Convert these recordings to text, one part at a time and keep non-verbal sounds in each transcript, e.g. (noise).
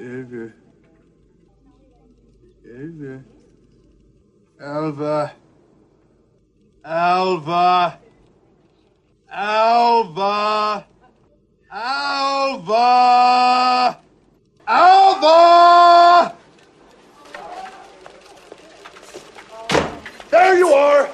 Ava. Ava. Alva. Alva. Alva. Alva. Alva. There you are.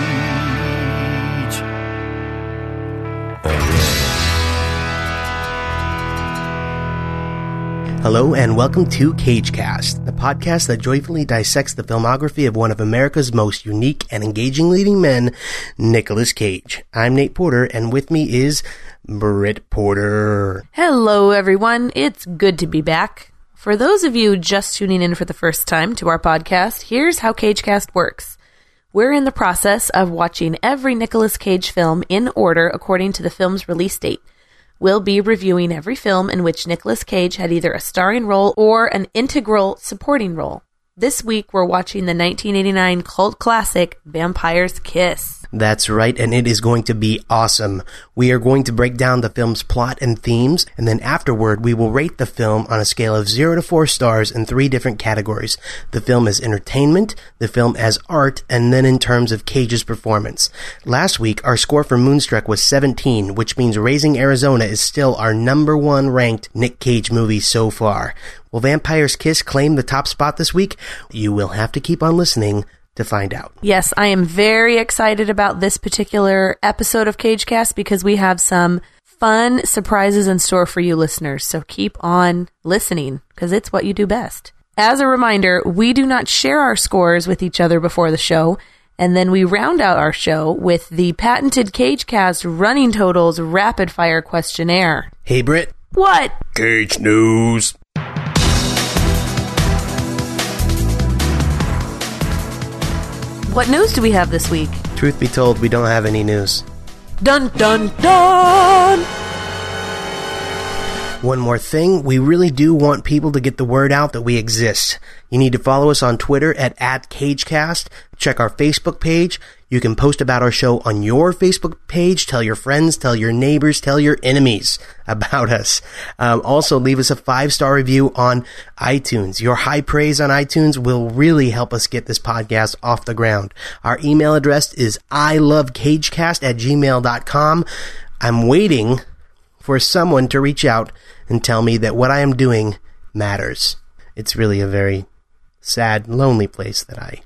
Hello and welcome to CageCast, the podcast that joyfully dissects the filmography of one of America's most unique and engaging leading men, Nicolas Cage. I'm Nate Porter and with me is Britt Porter. Hello, everyone. It's good to be back. For those of you just tuning in for the first time to our podcast, here's how CageCast works. We're in the process of watching every Nicolas Cage film in order according to the film's release date. We'll be reviewing every film in which Nicolas Cage had either a starring role or an integral supporting role. This week, we're watching the 1989 cult classic Vampire's Kiss. That's right, and it is going to be awesome. We are going to break down the film's plot and themes, and then afterward, we will rate the film on a scale of 0 to 4 stars in three different categories. The film as entertainment, the film as art, and then in terms of Cage's performance. Last week, our score for Moonstruck was 17, which means Raising Arizona is still our number one ranked Nick Cage movie so far. Will Vampire's Kiss claim the top spot this week? You will have to keep on listening to find out. Yes, I am very excited about this particular episode of CageCast because we have some fun surprises in store for you listeners. So keep on listening because it's what you do best. As a reminder, we do not share our scores with each other before the show. And then we round out our show with the patented CageCast running totals rapid fire questionnaire. Hey, Britt. What? Cage News. What news do we have this week? Truth be told, we don't have any news. Dun dun dun! One more thing, we really do want people to get the word out that we exist. You need to follow us on Twitter at, at CageCast, check our Facebook page. You can post about our show on your Facebook page, tell your friends, tell your neighbors, tell your enemies (laughs) about us. Um, also, leave us a five star review on iTunes. Your high praise on iTunes will really help us get this podcast off the ground. Our email address is ilovecagecast at gmail.com. I'm waiting for someone to reach out and tell me that what I am doing matters. It's really a very sad, lonely place that I.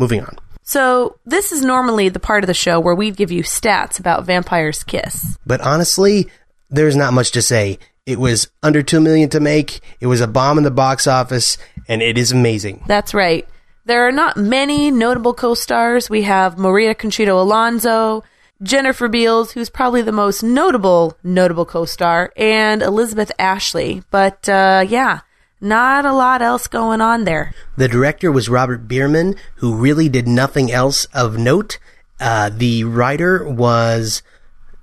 Moving on. So, this is normally the part of the show where we give you stats about Vampire's Kiss. But honestly, there's not much to say. It was under 2 million to make, it was a bomb in the box office, and it is amazing. That's right. There are not many notable co stars. We have Maria Conchita Alonso, Jennifer Beals, who's probably the most notable notable co-star, and Elizabeth Ashley. But uh, yeah, not a lot else going on there. The director was Robert Bierman, who really did nothing else of note. Uh, the writer was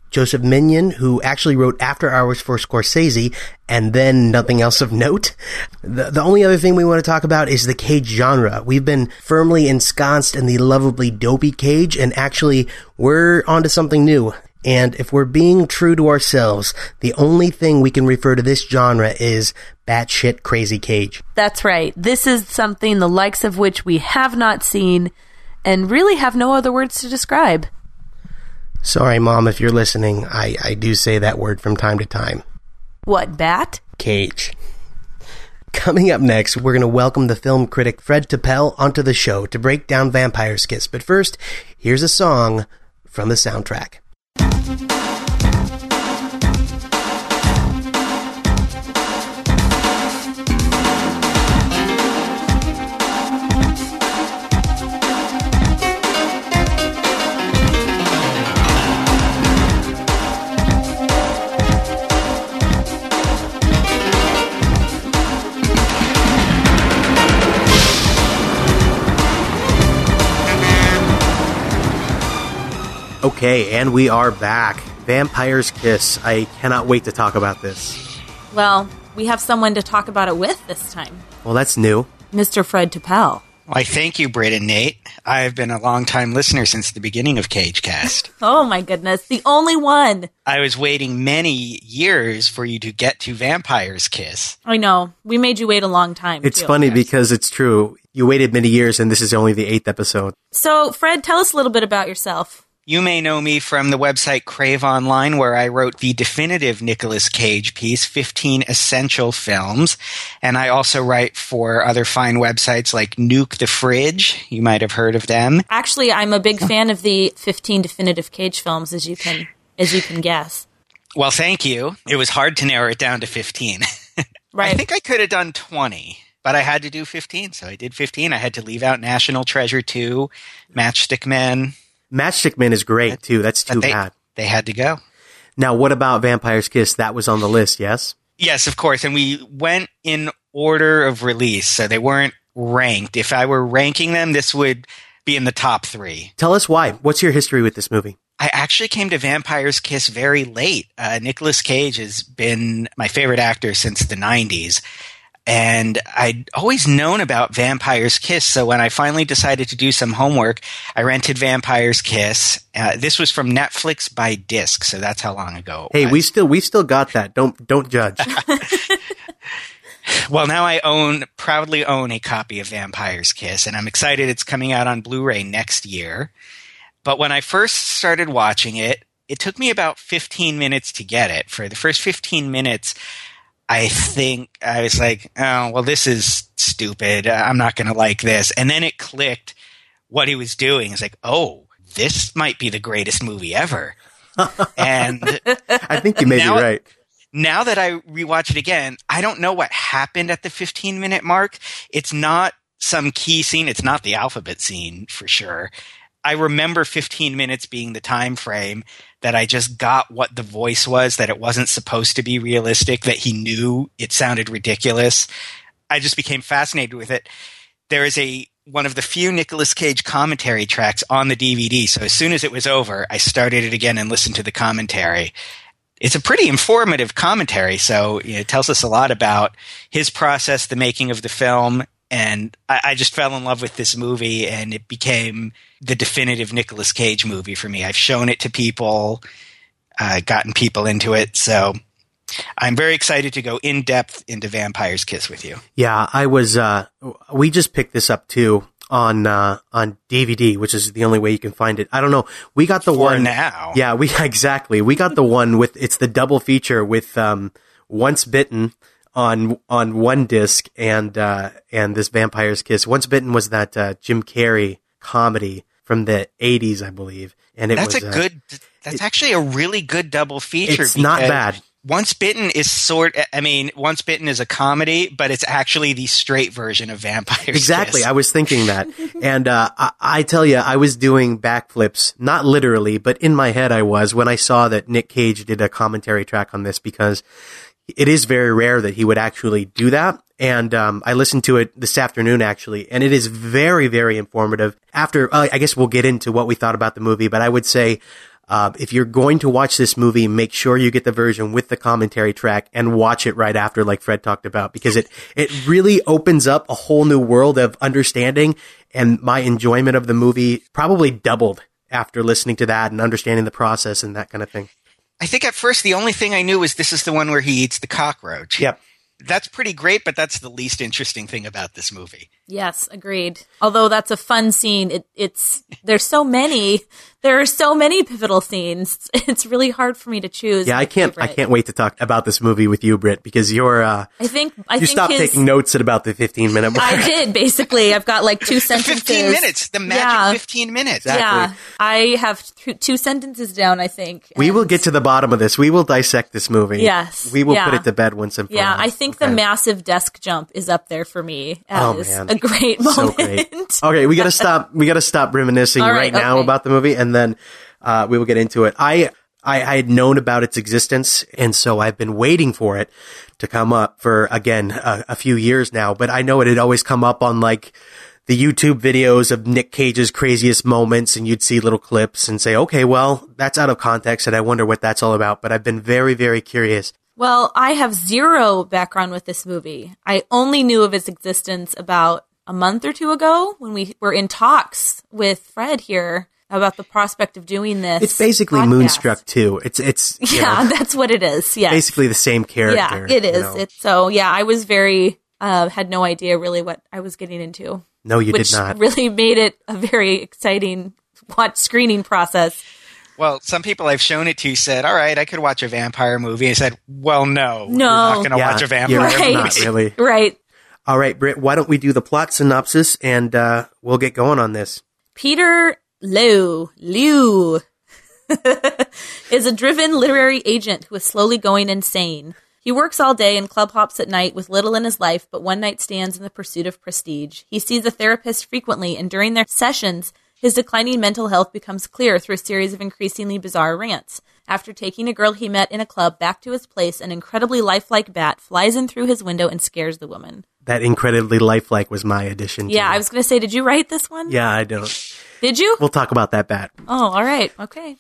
Joseph Minion, who actually wrote After Hours for Scorsese, and then nothing else of note. The, the only other thing we want to talk about is the cage genre. We've been firmly ensconced in the lovably dopey cage, and actually, we're onto something new. And if we're being true to ourselves, the only thing we can refer to this genre is batshit crazy cage. That's right. This is something the likes of which we have not seen and really have no other words to describe. Sorry, Mom, if you're listening, I, I do say that word from time to time. What, bat? Cage. Coming up next, we're going to welcome the film critic Fred Topel onto the show to break down Vampire's Kiss. But first, here's a song from the soundtrack thank you Okay, and we are back. Vampire's Kiss. I cannot wait to talk about this. Well, we have someone to talk about it with this time Well, that's new. Mr. Fred Topel. Why, thank you, Britt and Nate. I've been a long-time listener since the beginning of CageCast. (laughs) Oh my goodness, the only one. I was waiting many years for you to get to Vampire's Kiss. I know. We made you wait a long time. It's too. funny because it's true. You waited many years, and this is only the eighth episode. So, Fred, tell us a little bit about yourself. You may know me from the website Crave Online, where I wrote the definitive Nicolas Cage piece, 15 Essential Films. And I also write for other fine websites like Nuke the Fridge. You might have heard of them. Actually, I'm a big fan of the 15 definitive Cage films, as you can as you can guess. Well, thank you. It was hard to narrow it down to 15. (laughs) Right. I think I could have done 20, but I had to do 15. So I did 15. I had to leave out National Treasure 2, Matchstick Men. Matchstick Man is great too. That's too they, bad. they had to go. Now, what about Vampire's Kiss? That was on the list, yes? Yes, of course. And we went in order of release. So they weren't ranked. If I were ranking them, this would be in the top three. Tell us why. What's your history with this movie? I actually came to Vampire's Kiss very late. Uh, Nicolas Cage has been my favorite actor since the 90s. And I'd always known about Vampire's Kiss. So when I finally decided to do some homework, I rented Vampire's Kiss. Uh, this was from Netflix by disc. So that's how long ago. it Hey, was. we still we still got that. Don't don't judge. (laughs) (laughs) Well, now I own, proudly own a copy of Vampire's Kiss, and I'm excited it's coming out on Blu-ray next year. But when I first started watching it, it took me about 15 minutes to get it. For the first 15 minutes, I think I was like, oh, well, this is stupid. Uh, I'm not going to like this. And then it clicked what he was doing. It's like, oh, this might be the greatest movie ever. (laughs) and I think you may Now- be right. now that I rewatch it again, I don't know what happened at the 15 minute mark. It's not some key scene. It's not the alphabet scene for sure. I remember 15 minutes being the time frame that I just got what the voice was, that it wasn't supposed to be realistic, that he knew it sounded ridiculous. I just became fascinated with it. There is a one of the few Nicolas Cage commentary tracks on the DVD. So as soon as it was over, I started it again and listened to the commentary it's a pretty informative commentary. So you know, it tells us a lot about his process, the making of the film. And I, I just fell in love with this movie and it became the definitive Nicolas Cage movie for me. I've shown it to people, uh, gotten people into it. So I'm very excited to go in depth into Vampire's Kiss with you. Yeah, I was. Uh, we just picked this up too on uh, on DVD, which is the only way you can find it. I don't know. We got the For one now. Yeah, we (laughs) exactly. We got the one with it's the double feature with um, Once Bitten on on one disc and uh, and this Vampire's Kiss. Once Bitten was that uh, Jim Carrey comedy from the '80s, I believe, and it That's was a uh, good, that's actually a really good double feature. It's not bad. Once Bitten is sort. I mean, Once Bitten is a comedy, but it's actually the straight version of Vampires. Kiss. Exactly. Kiss. I was thinking that. (laughs) and uh, I, I tell you, I was doing backflips, not literally, but in my head I was when I saw that Nick Cage did a commentary track on this because it is very rare that he would actually do that. And um, I listened to it this afternoon, actually, and it is very, very informative. After, uh, I guess we'll get into what we thought about the movie, but I would say uh, if you're going to watch this movie, make sure you get the version with the commentary track and watch it right after, like Fred talked about, because it, it really opens up a whole new world of understanding and my enjoyment of the movie probably doubled after listening to that and understanding the process and that kind of thing. I think at first the only thing I knew was this is the one where he eats the cockroach. Yep. That's pretty great, but that's the least interesting thing about this movie. Yes, agreed. Although that's a fun scene, it, it's there's so many there are so many pivotal scenes. (laughs) It's really hard for me to choose. Yeah, I can't, I can't wait to talk about this movie with you, Britt, because you're, uh, I think I you think stopped his, taking notes at about the 15 minute mark. I did basically. I've got like two (laughs) sentences. 15 minutes, the magic Yeah. 15 minutes. Yeah, I have th- two sentences down. I think We will get to the bottom of this. We will dissect this movie. Yes, We will yeah. put it to bed once and for Yeah, all. I think Okay. the massive desk jump is up there for me Oh, as man. (laughs) great so moment. great. Okay, we gotta stop. We gotta stop reminiscing right, right, now okay. about the movie, and then uh, we will get into it. I, I I had known about its existence, and so I've been waiting for it to come up for again a, a few years now. But I know it had always come up on like the YouTube videos of Nick Cage's craziest moments and you'd see little clips and say, okay, well, that's out of context and I wonder what that's all about. But I've been very, very curious. Well, I have zero background with this movie. I only knew of its existence about a month or two ago when we were in talks with Fred here about the prospect of doing this. It's basically podcast. Moonstruck too. It's, it's, (laughs) Yeah, know, that's what it is. Yeah. basically the same character. Yeah, it you know. It's so yeah, I was very uh had no idea really what I was getting into. no, you which did not. really (laughs) made it a very exciting watch screening process. Well, some people I've shown it to said, "All right, I could watch a vampire movie." I said, "Well, no, No. you're not going to Yeah, watch a vampire Right. movie." not really. (laughs) Right. All right, Britt, why don't we do the plot synopsis and, uh, we'll get going on this. Peter Loew Loew (laughs) is a driven literary agent who is slowly going insane. He works all day and club hops at night with little in his life, but one night stands in the pursuit of prestige. He sees a therapist frequently, and during their sessions, his declining mental health becomes clear through a series of increasingly bizarre rants. After taking a girl he met in a club back to his place, an incredibly lifelike bat flies in through his window and scares the woman. That incredibly lifelike was my addition. Yeah. I was going to say, did you write this one? Yeah, I don't. Did you? We'll talk about that bat. Oh, all right. Okay.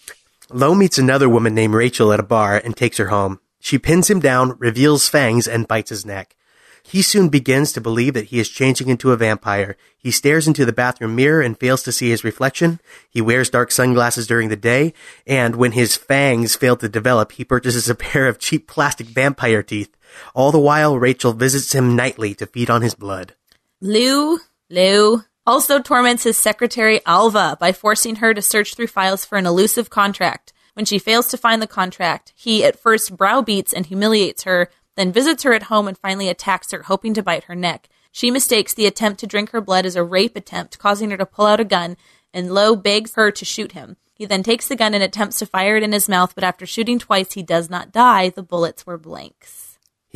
Loew meets another woman named Rachel at a bar and takes her home. She pins him down, reveals fangs, and bites his neck. He soon begins to believe that he is changing into a vampire. He stares into the bathroom mirror and fails to see his reflection. He wears dark sunglasses during the day, and when his fangs fail to develop, he purchases a pair of cheap plastic vampire teeth. All the while, Rachel visits him nightly to feed on his blood. Lou, Lou also torments his secretary Alva by forcing her to search through files for an elusive contract. When she fails to find the contract, he at first browbeats and humiliates her, then visits her at home and finally attacks her, hoping to bite her neck. She mistakes the attempt to drink her blood as a rape attempt, causing her to pull out a gun, and Loew begs her to shoot him. He then takes the gun and attempts to fire it in his mouth, but after shooting twice, he does not die. The bullets were blanks.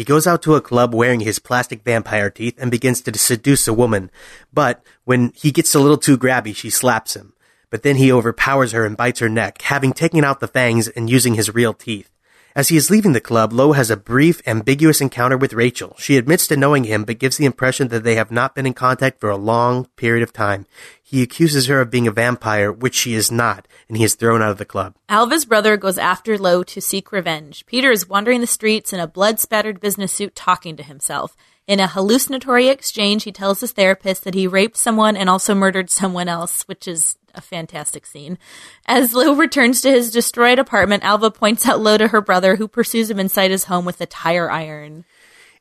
He goes out to a club wearing his plastic vampire teeth and begins to seduce a woman. But when he gets a little too grabby, she slaps him. But then he overpowers her and bites her neck, having taken out the fangs and using his real teeth. As he is leaving the club, Loew has a brief, ambiguous encounter with Rachel. She admits to knowing him, but gives the impression that they have not been in contact for a long period of time. He accuses her of being a vampire, which she is not, and he is thrown out of the club. Alva's brother goes after Loew to seek revenge. Peter is wandering the streets in a blood spattered business suit talking to himself. In a hallucinatory exchange, he tells his therapist that he raped someone and also murdered someone else, which is a fantastic scene. As Loew returns to his destroyed apartment, Alva points out Loew to her brother, who pursues him inside his home with a tire iron.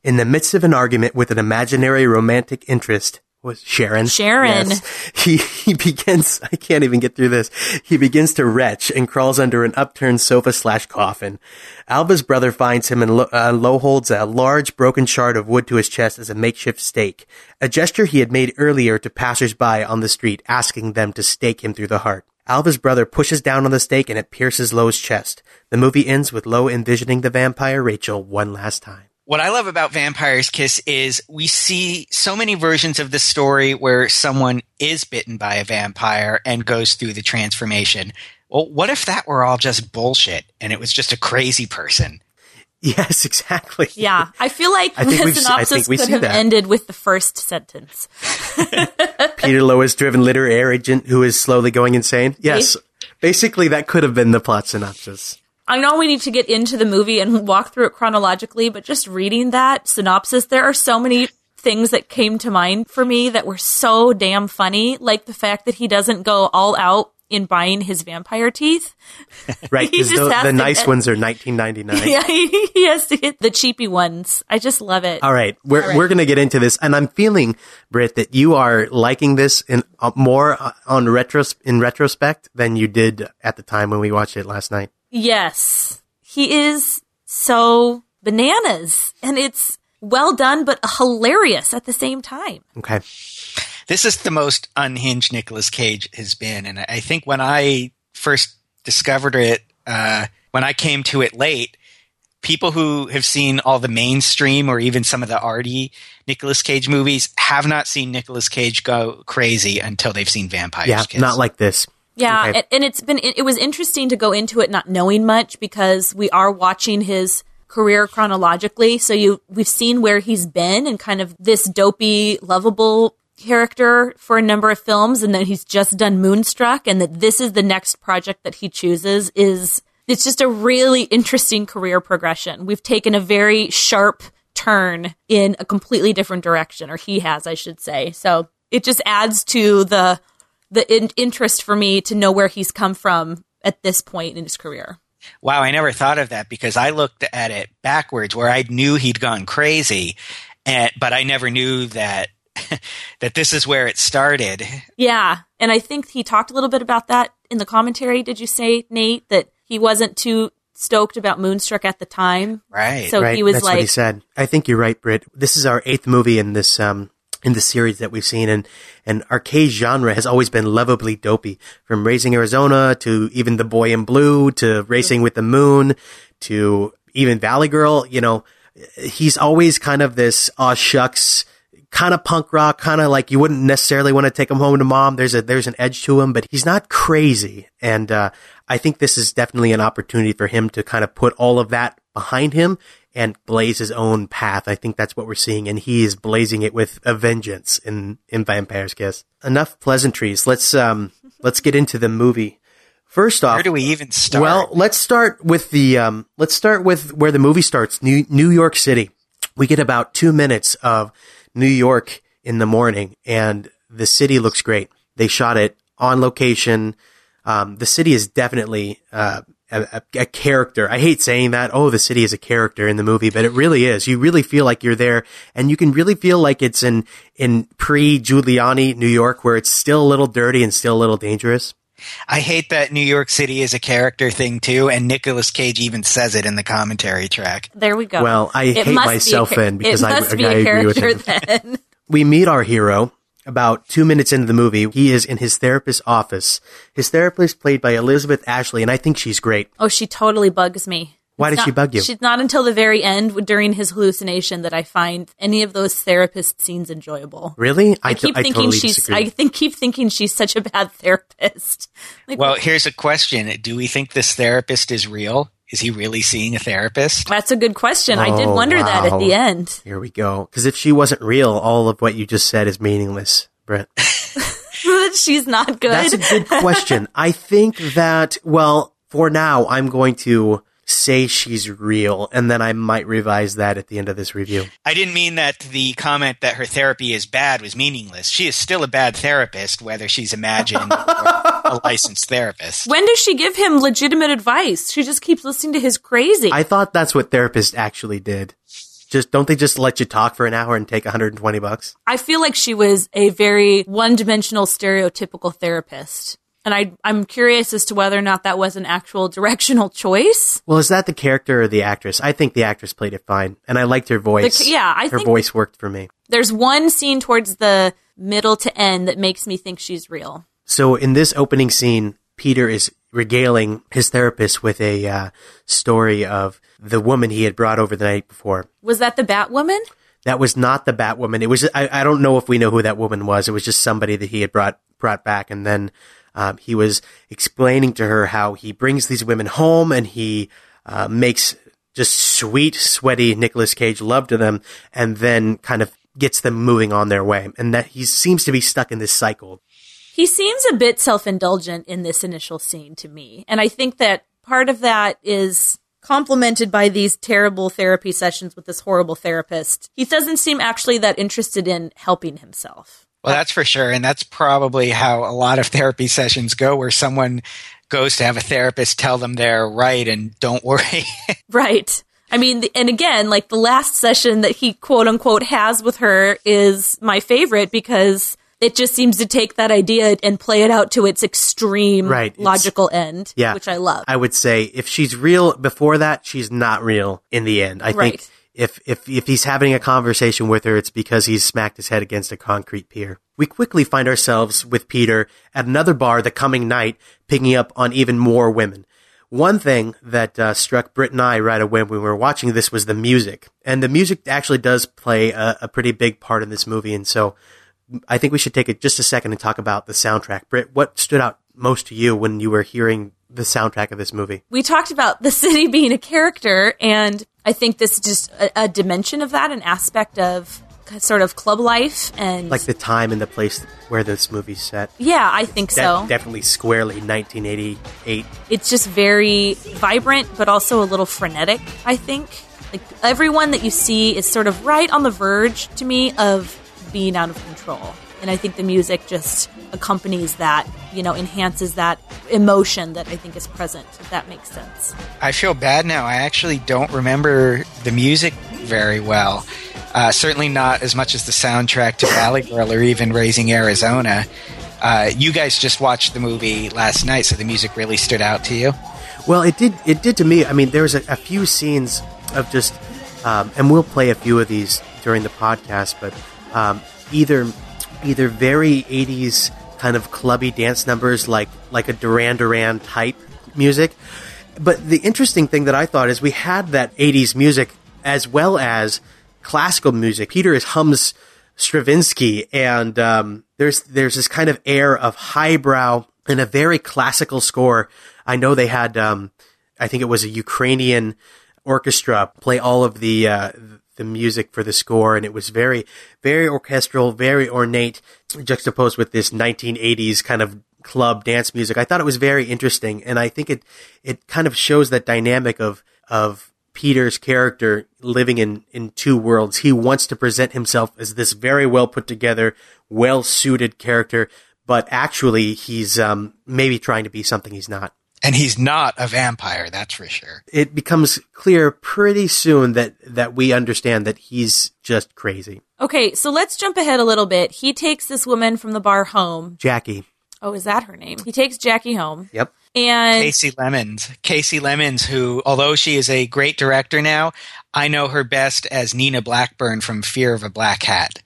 In the midst of an argument with an imaginary romantic interest, was Sharon. Sharon. Yes. He, he begins, I can't even get through this. He begins to retch and crawls under an upturned sofa slash coffin. Alva's brother finds him and Loew, uh, Loew holds a large broken shard of wood to his chest as a makeshift stake. A gesture he had made earlier to passersby on the street, asking them to stake him through the heart. Alva's brother pushes down on the stake and it pierces Loew's chest. The movie ends with Loew envisioning the vampire Rachel one last time. What I love about Vampire's Kiss is we see so many versions of the story where someone is bitten by a vampire and goes through the transformation. Well, what if that were all just bullshit and it was just a crazy person? Yes, (laughs) exactly. Yeah, I feel like (laughs) I the we've synopsis think we could see have that. ended with the first sentence. (laughs) Peter Lois driven literary agent who is slowly going insane. Yes. Basically, that could have been the plot synopsis. I know we need to get into the movie and walk through it chronologically, but just reading that synopsis, there are so many things that came to mind for me that were so damn funny, like the fact that he doesn't go all out in buying his vampire teeth. (laughs) Right? He Because just the, the nice get- ones are 1999. (laughs) Yeah, he, he has to get the cheapy ones. I just love it. All right, we're right. we're gonna get into this, and I'm feeling, Britt, that you are liking this in uh, more uh, on retros in retrospect than you did at the time when we watched it last night. Yes. He is so bananas and it's well done, but hilarious at the same time. Okay, This is the most unhinged Nicolas Cage has been. And I think when I first discovered it, uh, when I came to it late, people who have seen all the mainstream or even some of the arty Nicolas Cage movies have not seen Nicolas Cage go crazy until they've seen Vampires yeah, Kiss. not like this. Yeah, Okay. and, and it's been it, it was interesting to go into it not knowing much because we are watching his career chronologically. So you we've seen where he's been and kind of this dopey, lovable character for a number of films and then he's just done Moonstruck and that this is the next project that he chooses is it's just a really interesting career progression. We've taken a very sharp turn in a completely different direction or he has, I should say. So it just adds to the the in- interest for me to know where he's come from at this point in his career. Wow, I never thought of that because I looked at it backwards where I knew he'd gone crazy, and, but I never knew that (laughs) that this is where it started. Yeah, and I think he talked a little bit about that in the commentary. Did you say, Nate, that he wasn't too stoked about Moonstruck at the time? Right. So right. he was That's like, what he said. I think you're right, Britt. This is our eighth movie in this um in the series that we've seen, and and arcade genre has always been lovably dopey. From Raising Arizona to even The Boy in Blue to Racing with the Moon to even Valley Girl. You know, he's always kind of this aw shucks. Kind of punk rock, kind of like you wouldn't necessarily want to take him home to mom. There's a there's an edge to him, but he's not crazy, and uh, I think this is definitely an opportunity for him to kind of put all of that behind him and blaze his own path. I think that's what we're seeing, and he is blazing it with a vengeance in in Vampire's Kiss. Enough pleasantries. Let's um let's get into the movie. First off, Where do we even start? well, let's start with the um, let's start with where the movie starts. New New York City. We get about two minutes of New York in the morning, and the city looks great. They shot it on location. Um, the city is definitely uh, a, a, a character. I hate saying that. Oh, the city is a character in the movie, but it really is. You really feel like you're there, and you can really feel like it's in in pre Giuliani New York, where it's still a little dirty and still a little dangerous. I hate that New York City is a character thing too, and Nicolas Cage even says it in the commentary track. there we go. Well, I It hate must be a myself char- then because I- must be I a agree with character him. then. we meet our hero about two minutes into the movie. He is in his therapist's office. His therapist played by Elizabeth Ashley, and I think she's great. Oh, she totally bugs me. Why It's did she bug you? She's not until the very end during his hallucination that I find any of those therapist scenes enjoyable. Really? I keep I thinking totally she's. disagree. I think keep thinking she's such a bad therapist. (laughs) Like, Well, here's a question: Do we think this therapist is real? Is he really seeing a therapist? that's a good question. I did Oh, wonder that at the end. Here we go. Because if she wasn't real, all of what you just said is meaningless, Britt. (laughs) (laughs) she's not good. That's a good question. I think that, well, for now, I'm going to say she's real, and then I might revise that at the end of this review. I didn't mean that the comment that her therapy is bad was meaningless. She is still a bad therapist, whether she's imagined or a (laughs) licensed therapist. when does she give him legitimate advice? She just keeps listening to his crazy. I thought that's what therapists actually did. Just don't they just let you talk for an hour and take 120 bucks? I feel like she was a very one-dimensional, stereotypical therapist. And I, I'm curious as to whether or not that was an actual directional (laughs) choice. Well, is that the character or the actress? I think the actress played it fine, and I liked her voice. The- yeah, I her voice worked for me. There's one scene towards the middle to end that makes me think she's real. So in this opening scene, Peter is regaling his therapist with a uh, story of the woman he had brought over the night before. Was that the Batwoman? That was not the Batwoman. It was I, I don't know if we know who that woman was. It was just somebody that he had brought brought back, and then um, he was explaining to her how he brings these women home and he uh, makes just sweet, sweaty Nicolas Cage love to them, and then kind of gets them moving on their way, and that he seems to be stuck in this cycle. He seems a bit self-indulgent in this initial scene to me. And I think that part of that is complemented by these terrible therapy sessions with this horrible therapist. He doesn't seem actually that interested in helping himself. Well, that's for sure. And that's probably how a lot of (laughs) therapy sessions go, where someone goes to have a therapist tell them they're right and don't worry. (laughs) Right. I mean, and again, like the last session that he quote unquote has with her is my favorite because it just seems to take that idea and play it out to its extreme Right, it's- logical end, Yeah, which I love. I would say if she's real before that, she's not real in the end. I Right. think if if if he's having a conversation with her, it's because he's smacked his head against a concrete pier. We quickly find ourselves with Peter at another bar the coming night, picking up on even more women. One thing that uh, struck Britt and I right away when we were watching this was the music, and the music actually does play a, a pretty big part in this movie. And so, I think we should take it just a second and talk about the soundtrack. Britt, what stood out most to you when you were hearing the soundtrack of this movie? we talked about the (laughs) city being a character, and I think this is just a, a dimension of that, an aspect of sort of club life and Like the time and the place where this movie's set. yeah, I think De- so. definitely squarely 1988. it's just very vibrant, but also a little frenetic. I think like everyone that you see is sort of right on the verge to me of being out of control, and I think the music just accompanies that. You know, enhances that emotion that I think is present. If that makes sense. I feel bad now. I actually don't remember the music very well. Uh, certainly not as much as the soundtrack to Valley Girl or even Raising Arizona. Uh, you guys just watched the movie last night, so the music really stood out to you. Well, it did. It did to me. I mean, there was a, a few scenes of just, um, and we'll play a few of these during the podcast. But um, either, either very '80s kind of clubby dance numbers, like like a Duran Duran type music. But the interesting thing that I thought is we had that '80s music as well as classical music. Peter is hums Stravinsky, and um, there's there's this kind of air of highbrow and a very classical score. I know they had, um, I think it was a Ukrainian orchestra play all of the uh, the music for the score, and it was very very orchestral, very ornate, juxtaposed with this 1980s kind of club dance music. I thought it was very interesting, and I think it it kind of shows that dynamic of of Peter's character living in, in two worlds. He wants to present himself as this very well put together, well suited character, but actually he's um, maybe trying to be something he's not. And he's not a vampire, that's for sure. It becomes clear pretty soon that, that we understand that he's just crazy. Okay, so let's jump ahead a little bit. He takes this woman from the bar home. Jackie. Oh, is that her name? He takes Jackie home, Yep. and Kasi Lemmons. Kasi Lemmons, who, although she is a great director now, I know her best as Nina Blackburn from Fear of a Black Hat.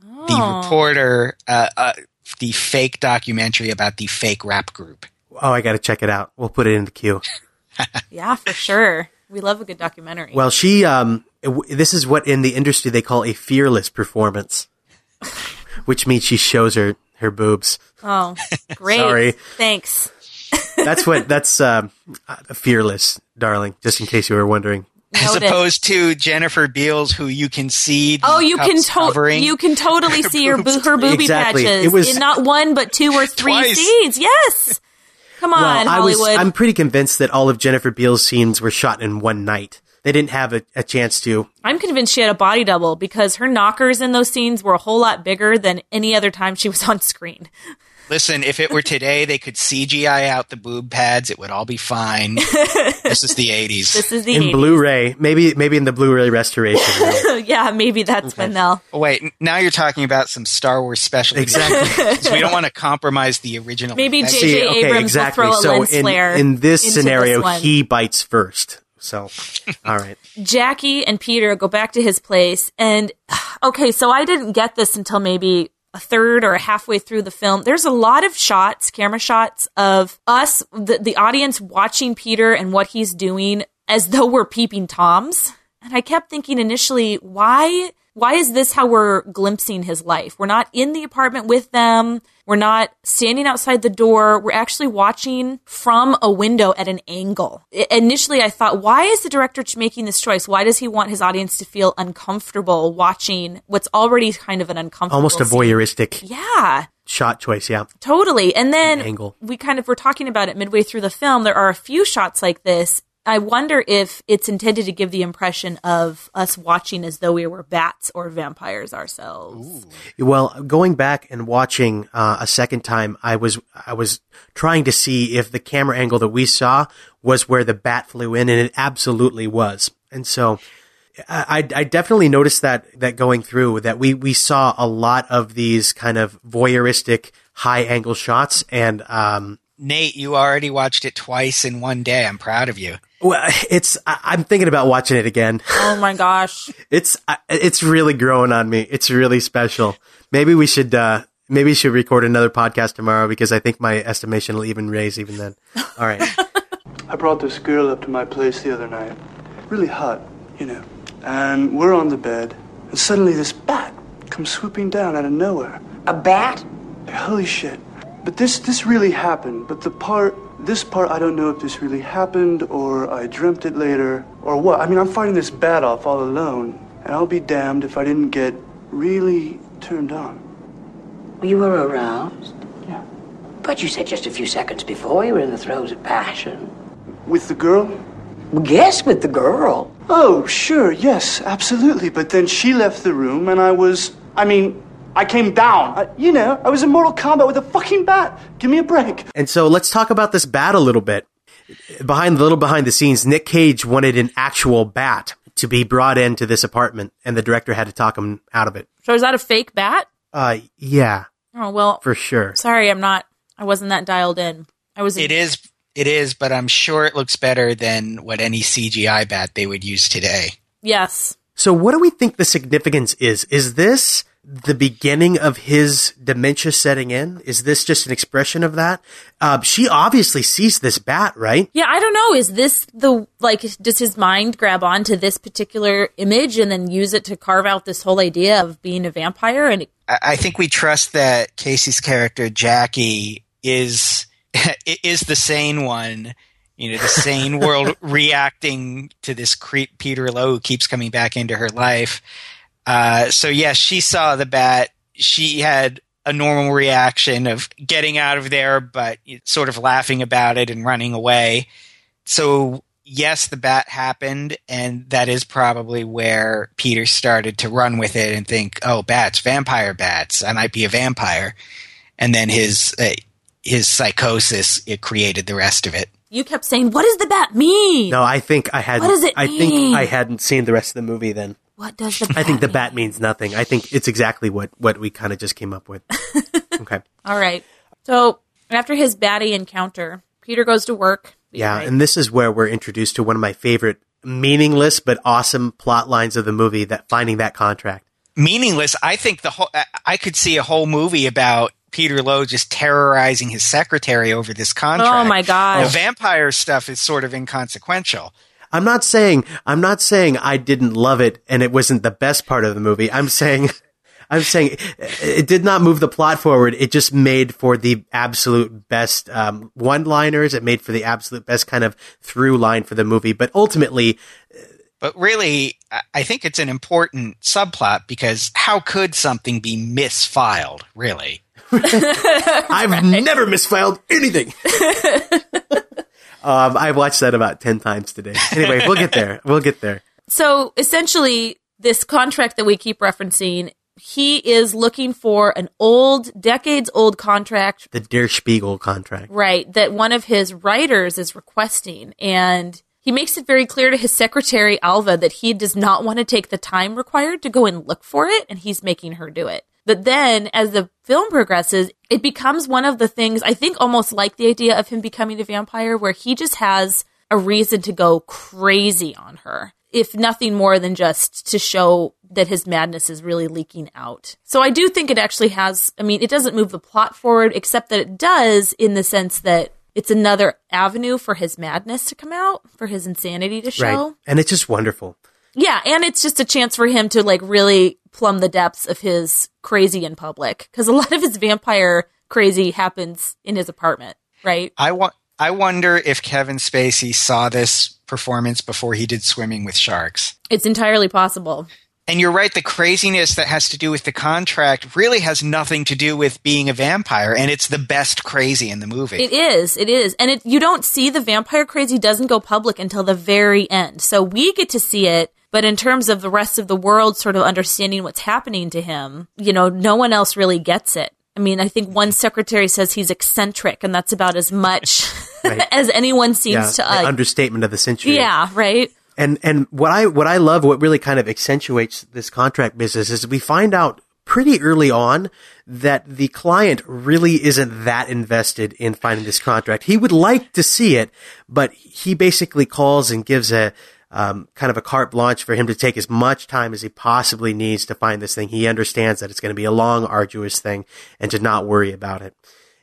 The Oh. reporter, uh, uh, the fake documentary about the fake rap group. Oh, I got to check it out. We'll put it in the queue. (laughs) yeah, for sure. We love a good documentary. Well, she, um, this is what in the industry they call a fearless performance, (laughs) which means she shows her, her boobs. oh, (laughs) great. Sorry. Thanks. That's what, that's, um, uh, fearless, darling, just in case you were wondering. As opposed to Jennifer Beals, who you can see. the Oh, you can cups to- covering. you can totally see her bo- her booby Exactly. patches It was- in not one but two or three Twice. scenes. Yes. Come on, Well, I was, Hollywood. I'm pretty convinced that all of Jennifer Beals scenes were shot in one night. They didn't have a, a chance to. I'm convinced she had a body double because her knockers in those scenes were a whole lot bigger than any other time she was on screen. (laughs) Listen, if it were today, they could CGI out the boob pads. It would all be fine. (laughs) this is the 80s. This is the In 80s. Blu-ray, maybe maybe in the Blu-ray restoration. (laughs) yeah, maybe that's when they'll. Oh, wait, now you're talking about some Star Wars special. Exactly. editions. (laughs) we don't want to compromise the original. Maybe. J.J. See, okay, Abrams will exactly. throw a so lens in, flare in this into scenario, this one. he bites first. So, all right. Jackie and Peter go back to his place. And (sighs) okay, so I didn't get this until maybe a third or halfway through the film. There's a lot of shots, camera shots of us, the, the audience watching Peter and what he's doing as though we're peeping Toms. And I kept thinking initially, why? Why is this how we're glimpsing his life? We're not in the apartment with them. We're not standing outside the door. We're actually watching from a window at an angle. I- initially, I thought, why is the director making this choice? Why does he want his audience to feel uncomfortable watching what's already kind of an uncomfortable Almost a scene? voyeuristic Yeah, shot choice. Yeah. totally. And then Angle. we kind of were talking about it midway through the film. There are a few shots like this. I wonder if it's intended to give the impression of us watching as though we were bats or vampires ourselves. Well, going back and watching uh, a second time, I was I was trying to see if the camera angle that we saw was where the bat flew in, and it absolutely was. And so, I, I definitely noticed that that going through that we we saw a lot of these kind of voyeuristic high angle shots, and um, Nate, you already watched it twice in one day. I'm proud of you. Well, it's I, I'm thinking about watching it again. Oh my gosh. (laughs) It's I- it's really growing on me. It's really special. Maybe we should uh maybe we should record another podcast tomorrow because I think my estimation will even raise even then. All right. (laughs) I brought this girl up to my place the other night. Really hot, you know. And we're on the bed, and suddenly this bat comes swooping down out of nowhere. A bat? Holy shit. But this this really happened. But the part this part I don't know if this really happened or I dreamt it later or what. I mean I'm fighting this bat off all alone. And I'll be damned if I didn't get really turned on. You were aroused? Yeah. But you said just a few seconds before you were in the throes of passion. With the girl? Yes, with the girl. Oh, sure, yes, absolutely. But then she left the room and I was. I mean, I came down. I, you know, I was in mortal combat with a fucking bat. Give me a break. And so let's talk about this bat a little bit. Behind the little behind the scenes, Nick Cage wanted an actual bat to be brought into this apartment, and the director had to talk him out of it. So is that a fake bat? Uh, yeah, Oh well, for sure. sorry, I'm not. I wasn't that dialed in. I was. It is. It is, but I'm sure it looks better than what any CGI bat they would use today. Yes. So what do we think the significance is? Is this the beginning of his dementia setting in? Is this just an expression of that? Uh, she obviously sees this bat, right? Yeah, I don't know. Is this the like? Does his mind grab onto this particular image and then use it to carve out this whole idea of being a vampire? And I, I think we trust that Kasi's character Jackie is (laughs) is the sane one. You know, the sane world (laughs) reacting to this creep Peter Loew who keeps coming back into her life. Uh, so yes, she saw the bat. She had a normal reaction of getting out of there, but sort of laughing about it and running away. So yes, the bat happened, and that is probably where Peter started to run with it and think, "Oh, bats, vampire bats. I might be a vampire." And then his uh, his psychosis it created the rest of it. you kept saying, "What does the bat mean? No, I think I hadn't. What does it I mean? think I hadn't seen the rest of the movie. Then What does the?" Bat I think the mean? bat means nothing. I think it's exactly what what we kind of just came up with. (laughs) okay. All right. So after his batty encounter, Peter goes to work. Yeah, Right. and this is where we're introduced to one of my favorite meaningless but awesome plot lines of the movie that finding that contract. Meaningless. I think the whole. I- I could see a whole movie about Peter Loew just terrorizing his secretary over this contract. Oh my god. The vampire stuff is sort of inconsequential. I'm not saying I'm not saying I didn't love it and it wasn't the best part of the movie. I'm saying (laughs) I'm saying it- it did not move the plot forward. It just made for the absolute best um, one-liners. It made for the absolute best kind of through line for the movie. But ultimately, But really, I- I think it's an important subplot because how could something be misfiled, really? (laughs) I've never misfiled anything. (laughs) um, I watched that about ten times today. Anyway, we'll get there. We'll get there. (laughs) So essentially, this contract that we keep referencing, he is looking for an old, decades old contract, The Der Spiegel contract. right, that one of his writers is requesting. And he makes it very clear to his secretary, Alva, that he does not want to take the time required to go and look for it, and he's making her do it. But then, as the film progresses, it becomes one of the things, I think almost like the idea of him becoming a vampire, where he just has a reason to go crazy on her. If nothing more than just to show that his madness is really leaking out. So I do think it actually has, I mean, it doesn't move the plot forward, except that it does in the sense that it's another avenue for his madness to come out, for his insanity to show. Right. And it's just wonderful. Yeah, and it's just a chance for him to like really plumb the depths of his crazy in public because a (laughs) lot of his vampire crazy happens in his apartment, right? I want. I wonder if Kevin Spacey saw this performance before he did Swimming with Sharks. It's entirely possible. And you're right, the craziness that has to do with the contract really has nothing to do with being a vampire, and it's the best crazy in the movie. It is, it is, and it you don't see the vampire crazy doesn't go public until the very end. So we get to see it, but in terms of the rest of the world sort of understanding what's happening to him, you know, no one else really gets it. I mean, I think one secretary says he's eccentric, and that's about as much (laughs) Right. as anyone seems Yeah. to the us. Uh, understatement of the century. yeah, right. And and what I what I love, what really kind of accentuates this contract business is we find out pretty early on that the client really isn't that invested in finding this contract. He would like to see it, but he basically calls and gives a um, kind of a carte blanche for him to take as much time as he possibly needs to find this thing. He understands that it's going to be a long, arduous thing, and to not worry about it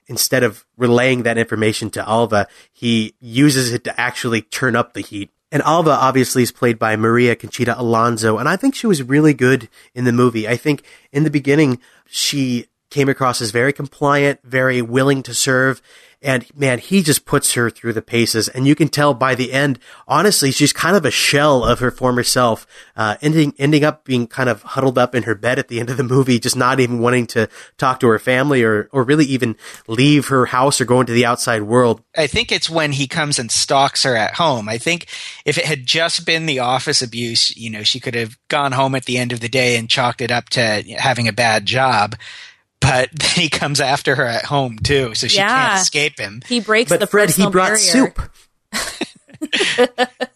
instead of relaying that information to Alva, he uses it to actually turn up the heat. And Alva obviously is played by Maria Conchita Alonso, and I think she was really good in the movie. I think in the beginning, she came across as very compliant, very willing to serve. And man, he just puts her through the paces. And you can tell by the end, honestly, she's kind of a shell of her former self, uh, ending, ending up being kind of huddled up in her bed at the end of the movie, just not even wanting to talk to her family or, or really even leave her house or go into the outside world. I think it's when he comes and stalks her at home. I think if it had just been the office abuse, you know, she could have gone home at the end of the day and chalked it up to having a bad job but (laughs) then he comes after her at home too, so she Yeah. can't escape him. He breaks But the Fred, he brought barrier. soup. (laughs)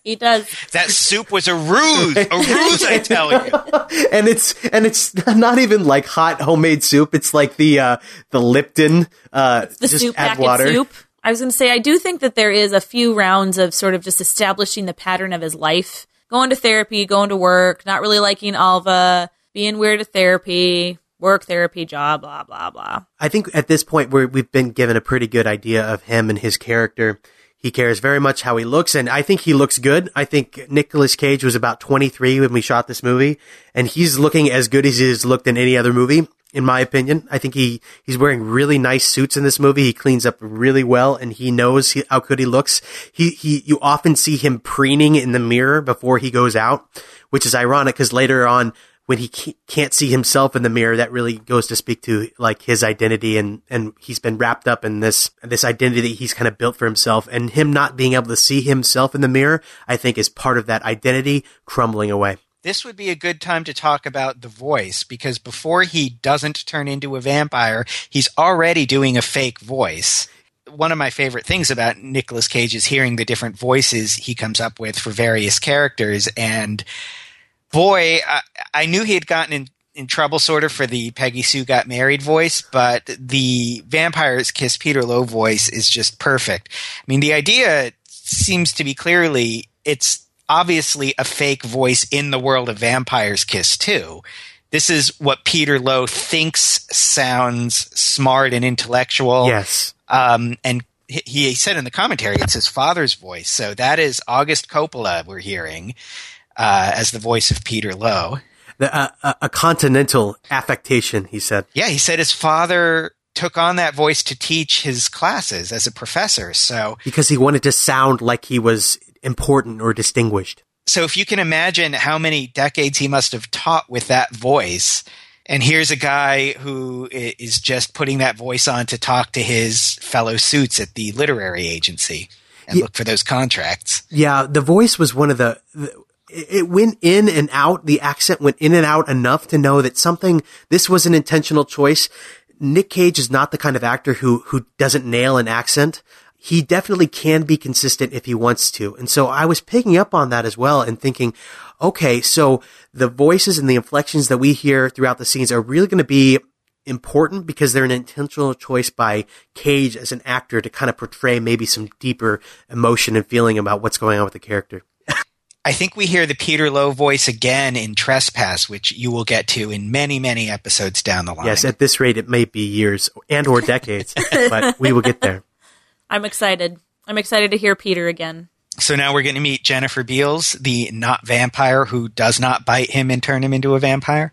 He does. That soup was a ruse, a ruse, I tell you. (laughs) and it's and it's not even like hot homemade soup. It's like the uh the Lipton uh the just soup add packet water. soup. I was going to say, I do think that there is a few rounds of sort of just establishing the pattern of his life, going to therapy, going to work, not really liking Alva, being weird at therapy, work therapy, job, blah blah blah. I think at this point where we've been given a pretty good idea of him and his character. He cares very much how he looks, and I think he looks good. I think Nicolas Cage was about 23 when we shot this movie, and he's looking as good as he's looked in any other movie, in my opinion. I think he, he's wearing really nice suits in this movie. He cleans up really well, and he knows he, how good he looks. He, he, you often see him preening in the mirror before he goes out, which is ironic because later on, when he can't see himself in the mirror, that really goes to speak to like his identity and, and he's been wrapped up in this, this identity that he's kind of built for himself and him not being able to see himself in the mirror, I think is part of that identity crumbling away. This would be a good time to talk about the voice because before he doesn't turn into a vampire, he's already doing a fake voice. One of my favorite things about Nicolas Cage is hearing the different voices he comes up with for various characters. And boy, I, I knew he had gotten in, in trouble sort of for the Peggy Sue Got Married voice, but the Vampires Kiss Peter Loew voice is just perfect. I mean, the idea seems to be clearly it's obviously a fake voice in the world of Vampires Kiss too. This is what Peter Loew thinks sounds smart and intellectual. Yes. Um, and he, he said in the commentary it's his father's voice. So that is August Coppola we're hearing uh, as the voice of Peter Loew. The, uh, a, a continental affectation, he said. Yeah, he said his father took on that voice to teach his classes as a professor. So Because he wanted to sound like he was important or distinguished. so if you can imagine how many decades he must have taught with that voice and here's a guy who is just putting that voice on to talk to his fellow suits at the literary agency and Yeah. look for those contracts Yeah, the voice was one of the, the it went in and out. The accent went in and out enough to know that something, this was an intentional choice. Nick Cage is not the kind of actor who, who doesn't nail an accent. He definitely can be consistent if he wants to. And so I was picking up on that as well and thinking, okay, so the voices and the inflections that we hear throughout the scenes are really going to be important because they're an intentional choice by Cage as an actor to kind of portray maybe some deeper emotion and feeling about what's going on with the character. I think we hear the Peter Loew voice again in Trespass, which you will get to in many, many episodes down the line. Yes, at this rate, it may be years and or decades, but we will get there. (laughs) I'm excited. I'm excited to hear Peter again. so now we're going to meet Jennifer Beals, the not vampire who does not bite him and turn him into a vampire.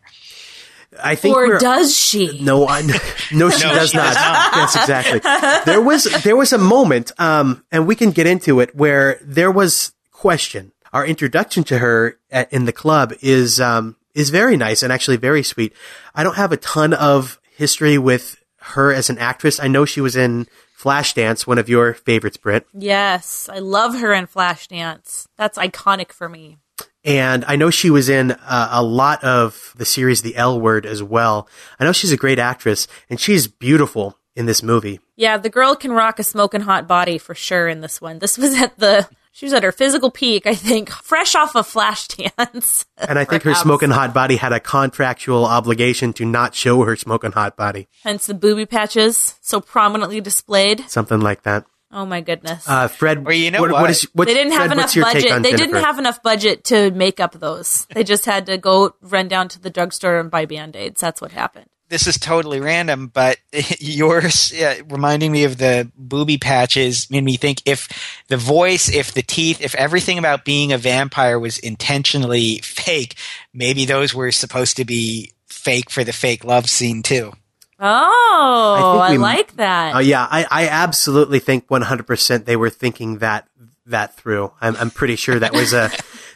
I think Or does she? No, I, no, she (laughs) No, does she not. does not. Yes, exactly. There was there was a moment, um, and we can get into it where there was question. Our introduction to her at, in the club is um, is very nice and actually very sweet. I don't have a ton of history with her as an actress. I know she was in Flashdance, one of your favorites, Britt. Yes, I love her in Flashdance. That's iconic for me. And I know she was in uh, a lot of the series The L Word as well. I know she's a great actress and she's beautiful in this movie. Yeah, the girl can rock a smoking hot body for sure in this one. This was at the she was at her physical peak, I think, (laughs) fresh off of Flashdance. And I think (laughs) her smoking hot body had a contractual obligation to not show her smoking hot body. Hence the booby patches so prominently displayed. Something like that. Oh my goodness. Uh, Fred, Or you know what, what? what is, they didn't have Fred, enough what's your take budget. on They didn't have enough budget to make up those. They just had to go run down to the drugstore and buy band-aids. That's what happened. This is totally random, but (laughs) yours uh, reminding me of the booby patches made me think if the voice, if the teeth, if everything about being a vampire was intentionally fake, maybe those were supposed to be fake for the fake love scene too. Oh, I I, think we- like that. Oh yeah, I, I absolutely think 100% they were thinking that that through. I'm, I'm pretty sure that was a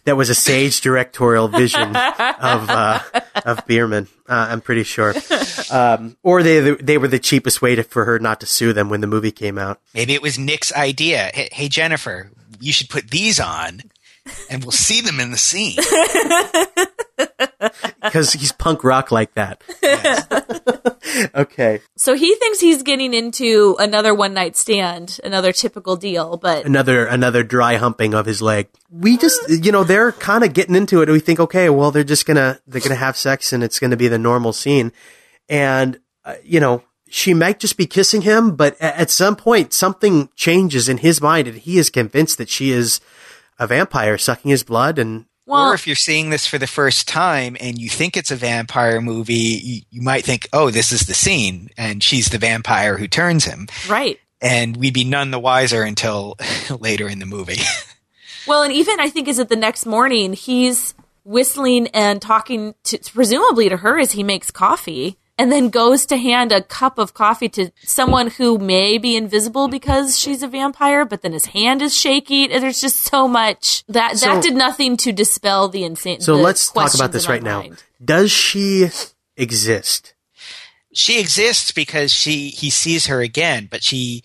that was a sage directorial vision of uh, of Bierman. Uh, I'm pretty sure, um, or they they were the cheapest way to, for her not to sue them when the movie came out. Maybe it was Nick's idea. Hey, hey, Jennifer, you should put these on, and we'll see them in the scene. (laughs) because he's punk rock like that. (laughs) okay, so he thinks he's getting into another one night stand, another typical deal, but another another dry humping of his leg. We just you know they're kind of getting into it. We think okay, well they're just gonna they're gonna have sex and it's gonna be the normal scene, and uh, you know she might just be kissing him, but at some point something changes in his mind and he is convinced that she is a vampire sucking his blood and well, or if you're seeing this for the first time and you think it's a vampire movie, you, you might think, oh, this is the scene, and she's the vampire who turns him. right. And we'd be none the wiser until (laughs) later in the movie. (laughs) Well, and even I think is it the next morning he's whistling and talking to presumably to her as he makes coffee and then goes to hand a cup of coffee to someone who may be invisible because she's a vampire, but then his hand is shaky. And There's just so much that So- that did nothing to dispel the insane. so the let's talk about this in my right now. Does she exist? she exists because she he sees her again, but she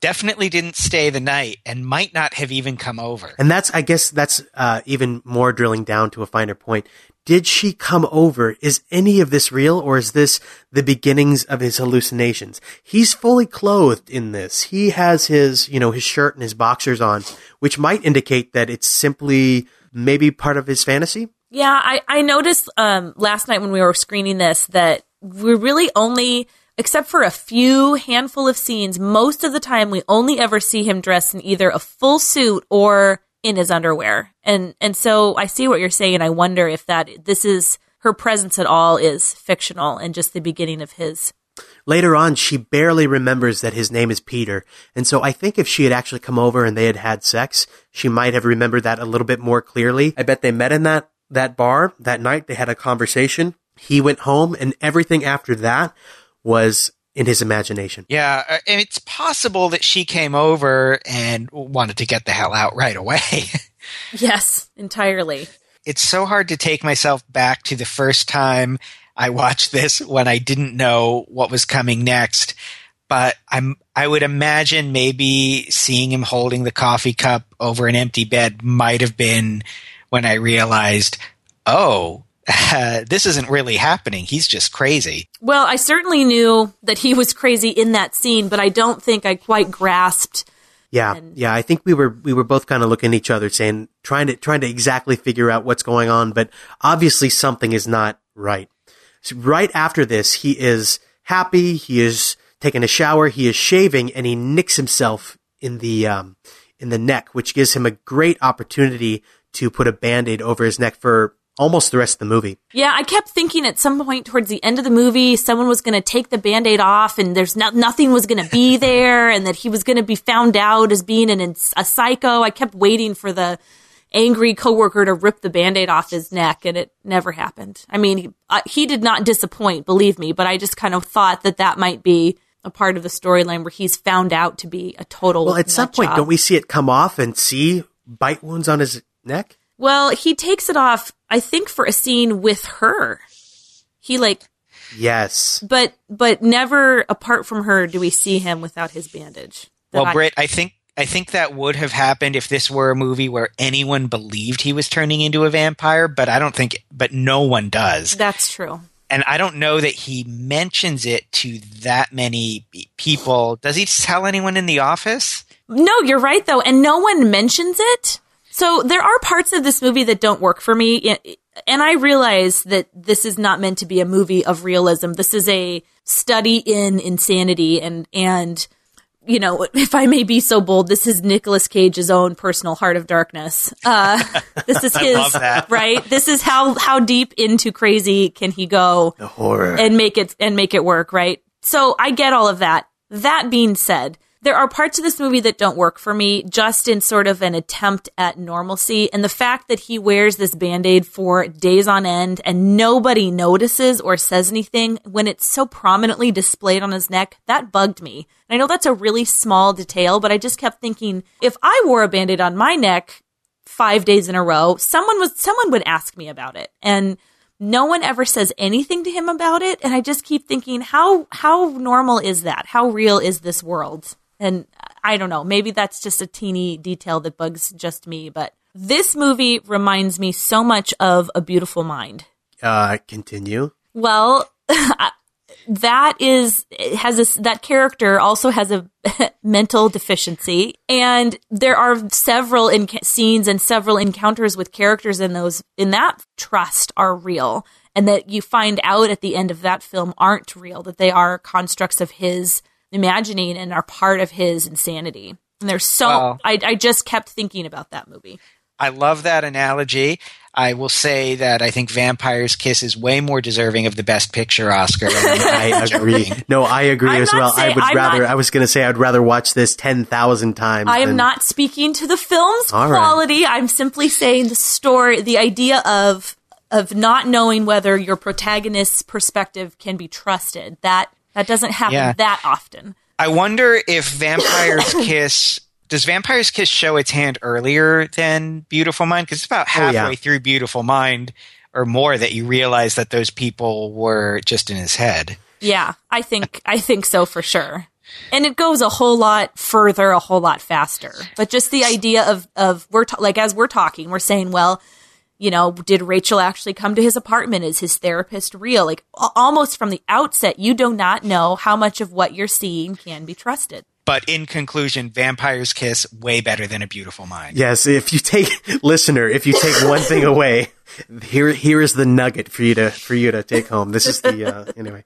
definitely didn't stay the night and might not have even come over. And that's, I guess, that's uh, even more drilling down to a finer point. Did she come over? Is any of this real, or is this the beginnings of his hallucinations? He's fully clothed in this. He has his, you know, his shirt and his boxers on, which might indicate that it's simply maybe part of his fantasy. Yeah, I, I noticed um, last night when we were screening this that we're really only, except for a few handful of scenes, most of the time we only ever see him dressed in either a full suit or in his underwear. And and so I see what you're saying. I wonder if that this is her presence at all is fictional and just the beginning of his. Later on, she barely remembers that his name is Peter. And so I think if she had actually come over and they had had sex, she might have remembered that a little bit more clearly. I bet they met in that, that bar that night. They had a conversation. He went home and everything after that was in his imagination. Yeah, uh, and it's possible that she came over and wanted to get the hell out right away. (laughs) Yes, entirely. it's so hard to take myself back to the first time I watched this when I didn't know what was coming next. But I'm I would imagine maybe seeing him holding the coffee cup over an empty bed might have been when I realized, oh, this isn't really happening. He's just crazy. Well, I certainly knew that he was crazy in that scene, but I don't think I quite grasped. Yeah, yeah. I think we were we were both kind of looking at each other, saying trying to trying to exactly figure out what's going on, but obviously something is not right. So right after this, he is happy. He is taking a shower. He is shaving, and he nicks himself in the um, in the neck, which gives him a great opportunity to put a band-aid over his neck for almost the rest of the movie. Yeah, I kept thinking at some point towards the end of the movie, someone was going to take the band-aid off and there's not, nothing was going to be (laughs) there and that he was going to be found out as being an, a psycho. I kept waiting for the angry coworker to rip the band-aid off his neck and it never happened. I mean, he, uh, he did not disappoint, believe me, but I just kind of thought that that might be a part of the storyline where he's found out to be a total Well, at some point, job. don't we see it come off and see bite wounds on his neck? Well, he takes it off, I think, for a scene with her. He like, Yes. but but never apart from her do we see him without his bandage. That Well, I- Britt, I think I think that would have happened if this were a movie where anyone believed he was turning into a vampire, but I don't think but no one does. that's true. And I don't know that he mentions it to that many people. Does he tell anyone in the office? No, you're right though, and no one mentions it. So there are parts of this movie that don't work for me, and I realize that this is not meant to be a movie of realism. This is a study in insanity, and and you know, (laughs) if I may be so bold, this is Nicolas Cage's own personal heart of darkness. Uh, (laughs) this is his right. This is how how deep into crazy can he go The horror. and make it and make it work, right? So I get all of that. That being said, there are parts of this movie that don't work for me just in sort of an attempt at normalcy. And the fact that he wears this band-aid for days on end and nobody notices or says anything when it's so prominently displayed on his neck that bugged me. And i know that's a really small detail but i just kept thinking if i wore a band-aid on my neck five days in a row someone was someone would ask me about it. And no one ever says anything to him about it. And i just keep thinking how how normal is that? How real is this world and I don't know, maybe that's just a teeny detail that bugs just me, but this movie reminds me so much of A Beautiful Mind. Uh, continue. Well, (laughs) that is has this that character also has a (laughs) mental deficiency and there are several inca- scenes and several encounters with characters in those in that trust are real and that you find out at the end of that film aren't real that they are constructs of his imagining and are part of his insanity. And there's so Wow. I, I just kept thinking about that movie. I love that analogy. I will say that I think Vampire's Kiss is way more deserving of the Best Picture Oscar. (laughs) I agree. No, I agree I'm as not well. I would I'm rather. not- I was going to say I'd rather watch this ten thousand times. I am than- not speaking to the film's All right. quality. I'm simply saying the story, the idea of of not knowing whether your protagonist's perspective can be trusted. That that doesn't happen Yeah. that often. I wonder if Vampire's (coughs) Kiss does Vampire's Kiss show its hand earlier than Beautiful Mind because it's about Oh, yeah. halfway through Beautiful Mind or more that you realize that those people were just in his head. Yeah, I think I think so for sure. And it goes a whole lot further, a whole lot faster. But just the idea of of we're ta- like as we're talking, we're saying, well, you know, did Rachel actually come to his apartment? Is his therapist real? Like a- almost from the outset, you do not know how much of what you're seeing can be trusted. But in conclusion, Vampire's Kiss way better than A Beautiful Mind. Yes, if you take (laughs) listener, if you take one thing away, here here is the nugget for you to for you to take home. This is the uh, (laughs) anyway.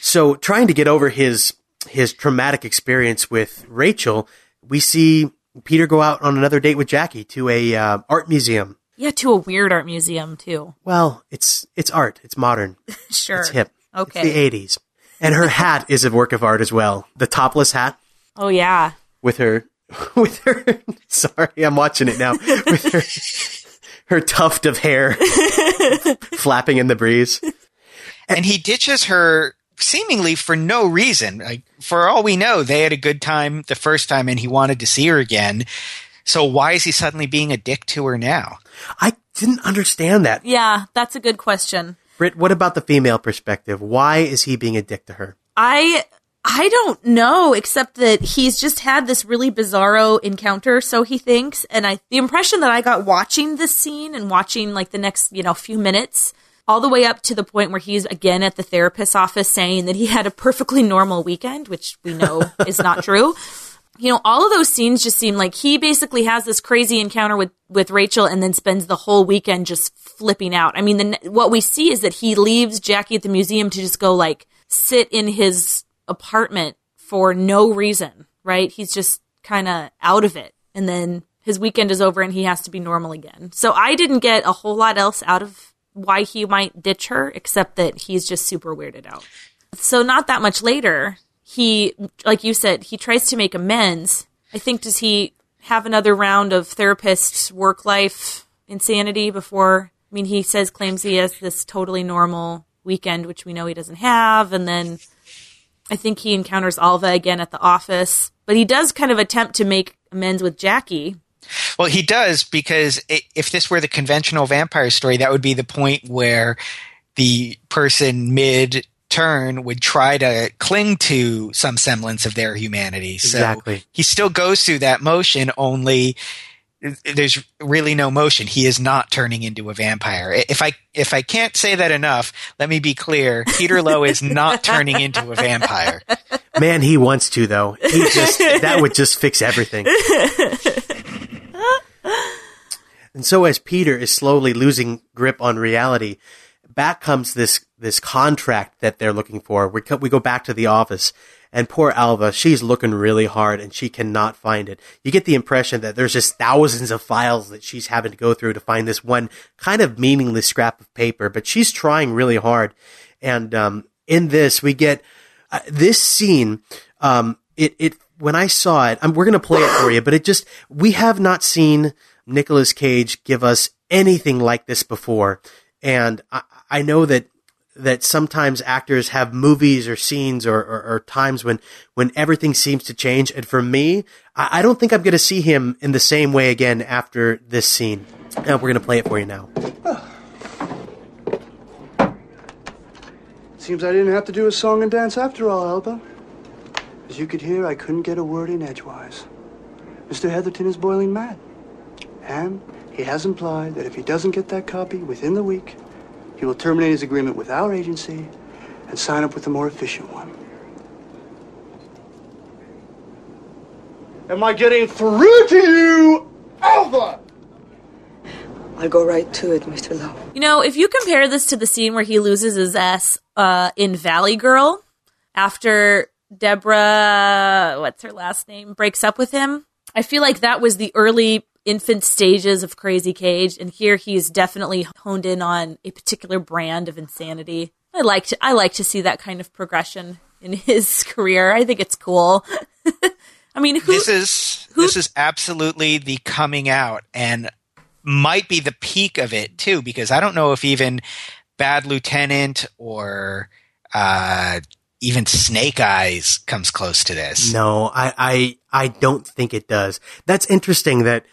So trying to get over his his traumatic experience with Rachel, we see Peter go out on another date with Jackie to a uh, art museum. Yeah, to a weird art museum too. (laughs) Well, it's it's art. It's modern. (laughs) Sure. It's hip. Okay. It's the eighties. And her hat is a work of art as well. The topless hat Oh yeah. with her (laughs) with her sorry, I'm watching it now. With her her tuft of hair flapping in the breeze. And he ditches her seemingly for no reason. Like for all we know, they had a good time the first time and he wanted to see her again. So why is he suddenly being a dick to her now? I didn't understand that. Yeah, that's a good question. Britt, what about the female perspective? Why is he being a dick to her? I I don't know, except that he's just had this really bizarro encounter, so he thinks. And I the impression that I got watching this scene and watching like the next, you know, few minutes, all the way up to the point where he's again at the therapist's office saying that he had a perfectly normal weekend, which we know (laughs) is not true. You know, all of those scenes just seem like he basically has this crazy encounter with with Rachel and then spends the whole weekend just flipping out. I mean, the, what we see is that he leaves Jackie at the museum to just go like sit in his apartment for no reason, right? He's just kind of out of it. And then his weekend is over and he has to be normal again. So I didn't get a whole lot else out of why he might ditch her, except that he's just super weirded out. So not that much later, he, like you said, he tries to make amends. I think, does he have another round of therapist's work life insanity before? I mean, he says, claims he has this totally normal weekend, which we know he doesn't have. And then I think he encounters Alva again at the office, but he does kind of attempt to make amends with Jackie. Well, he does because i if this were the conventional vampire story, that would be the point where the person mid turn would try to cling to some semblance of their humanity. So Exactly. he still goes through that motion, only there's really no motion. He is not turning into a vampire. If I if I can't say that enough, let me be clear. Peter Loew is not turning into a vampire. Man, he wants to though. He just that would just fix everything. (laughs) And so as Peter is slowly losing grip on reality, back comes this this contract that they're looking for. We co- we go back to the office and poor Alva, she's looking really hard and she cannot find it. You get the impression that there's just thousands of files that she's having to go through to find this one kind of meaningless scrap of paper, but she's trying really hard. And um, in this, we get uh, this scene. Um, it it when I saw it, I'm, we're going to play it for you, but it just, we have not seen Nicolas Cage give us anything like this before. And I know that, that sometimes actors have movies or scenes or, or, or times when, when everything seems to change. And for me, I, I don't think I'm going to see him in the same way again after this scene. And we're going to play it for you now. (sighs) Seems I didn't have to do a song and dance after all, Alva. As you could hear, I couldn't get a word in edgewise. Mr. Heatherton is boiling mad. And he has implied that if he doesn't get that copy within the week, he will terminate his agreement with our agency and sign up with a more efficient one. Am I getting through to you, Alva? I'll go right to it, Mr. Loew. You know, if you compare this to the scene where he loses his S uh, in Valley Girl after Deborah, what's her last name, breaks up with him, I feel like that was the early infant stages of Crazy Cage, and here he's definitely honed in on a particular brand of insanity. I like to I like to see that kind of progression in his (laughs) career. I think it's cool. (laughs) I mean, who, this is who- this is absolutely the coming out and might be the peak of it too because I don't know if even Bad Lieutenant or uh, even Snake Eyes comes close to this. No, I, I, I don't think it does. That's interesting that,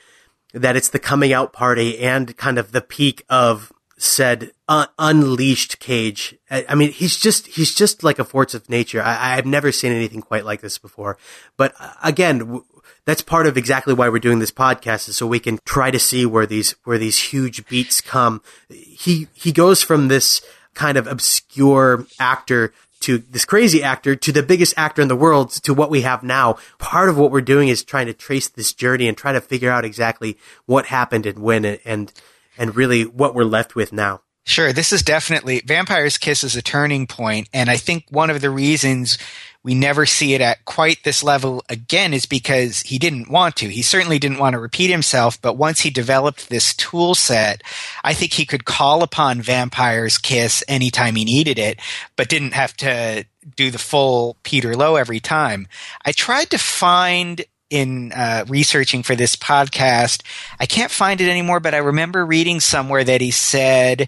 that it's the coming out party and kind of the peak of said uh, unleashed cage. I, I, mean, he's just, he's just like a force of nature. I, I've never seen anything quite like this before. But uh, again, w- that's part of exactly why we're doing this podcast is so we can try to see where these, where these huge beats come. He, he goes from this kind of obscure actor to this crazy actor to the biggest actor in the world to what we have now. Part of what we're doing is trying to trace this journey and try to figure out exactly what happened and when and and really what we're left with now. Sure, this is definitely Vampire's Kiss is a turning point, and I think one of the reasons we never see it at quite this level again is because he didn't want to. He certainly didn't want to repeat himself, but once he developed this tool set, I think he could call upon Vampire's Kiss anytime he needed it, but didn't have to do the full Peter Loew every time. I tried to find in uh, researching for this podcast, I can't find it anymore, but I remember reading somewhere that he said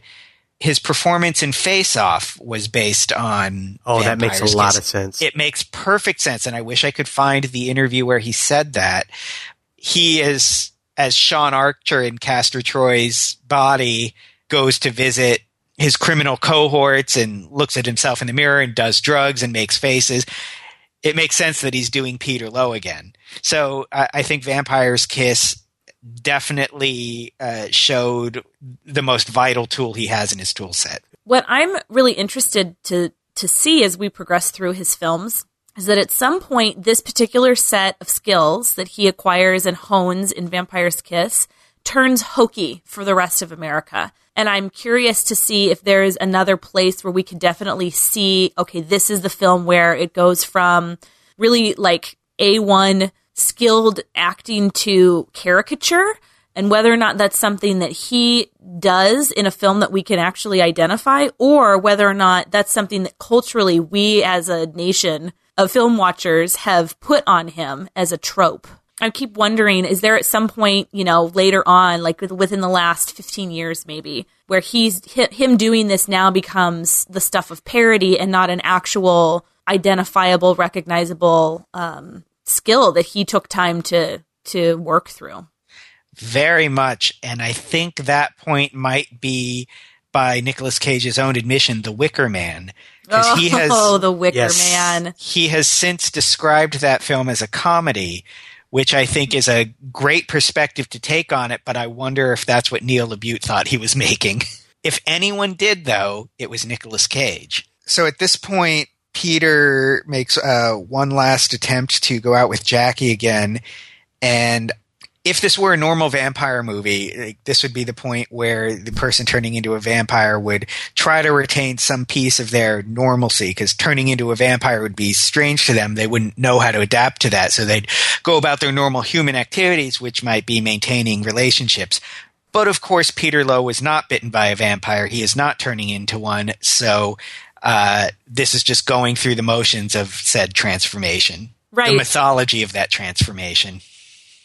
his performance in Face Off was based on. Oh, that makes a Vampire's lot of sense. It makes perfect sense, and I wish I could find the interview where he said that. He is as Sean Archer in Castor Troy's body goes to visit his criminal cohorts and looks at himself in the mirror and does drugs and makes faces. It makes sense that he's doing Peter Loew again. So I, I think Vampire's Kiss definitely uh, showed the most vital tool he has in his tool set. what I'm really interested to to see as we progress through his films is that at some point this particular set of skills that he acquires and hones in Vampire's Kiss turns hokey for the rest of America. And I'm curious to see if there is another place where we can definitely see, okay, this is the film where it goes from really like A1 skilled acting to caricature and whether or not that's something that he does in a film that we can actually identify or whether or not that's something that culturally we as a nation of film watchers have put on him as a trope. I keep wondering, is there at some point, you know, later on, like within the last 15 years maybe, where he's, him doing this now becomes the stuff of parody and not an actual identifiable, recognizable, um, skill that he took time to, to work through. Very much. And I think that point might be by Nicolas Cage's own admission, The Wicker Man. Because he oh, has Oh, (laughs) the Wicker Yes. Man. he has since described that film as a comedy, which I think is a great perspective to take on it, but I wonder if that's what Neil LaBute thought he was (laughs) making. If anyone did, though, it was Nicolas Cage. So at this point, Peter makes uh, one last attempt to go out with Jackie again, and if this were a normal vampire movie, like, this would be the point where the person turning into a vampire would try to retain some piece of their normalcy because turning into a vampire would be strange to them. They wouldn't know how to adapt to that. So they'd go about their normal human activities, which might be maintaining relationships. But of course, Peter Loew was not bitten by a vampire. He is not turning into one. So uh, this is just going through the motions of said transformation. Right. the mythology of that transformation.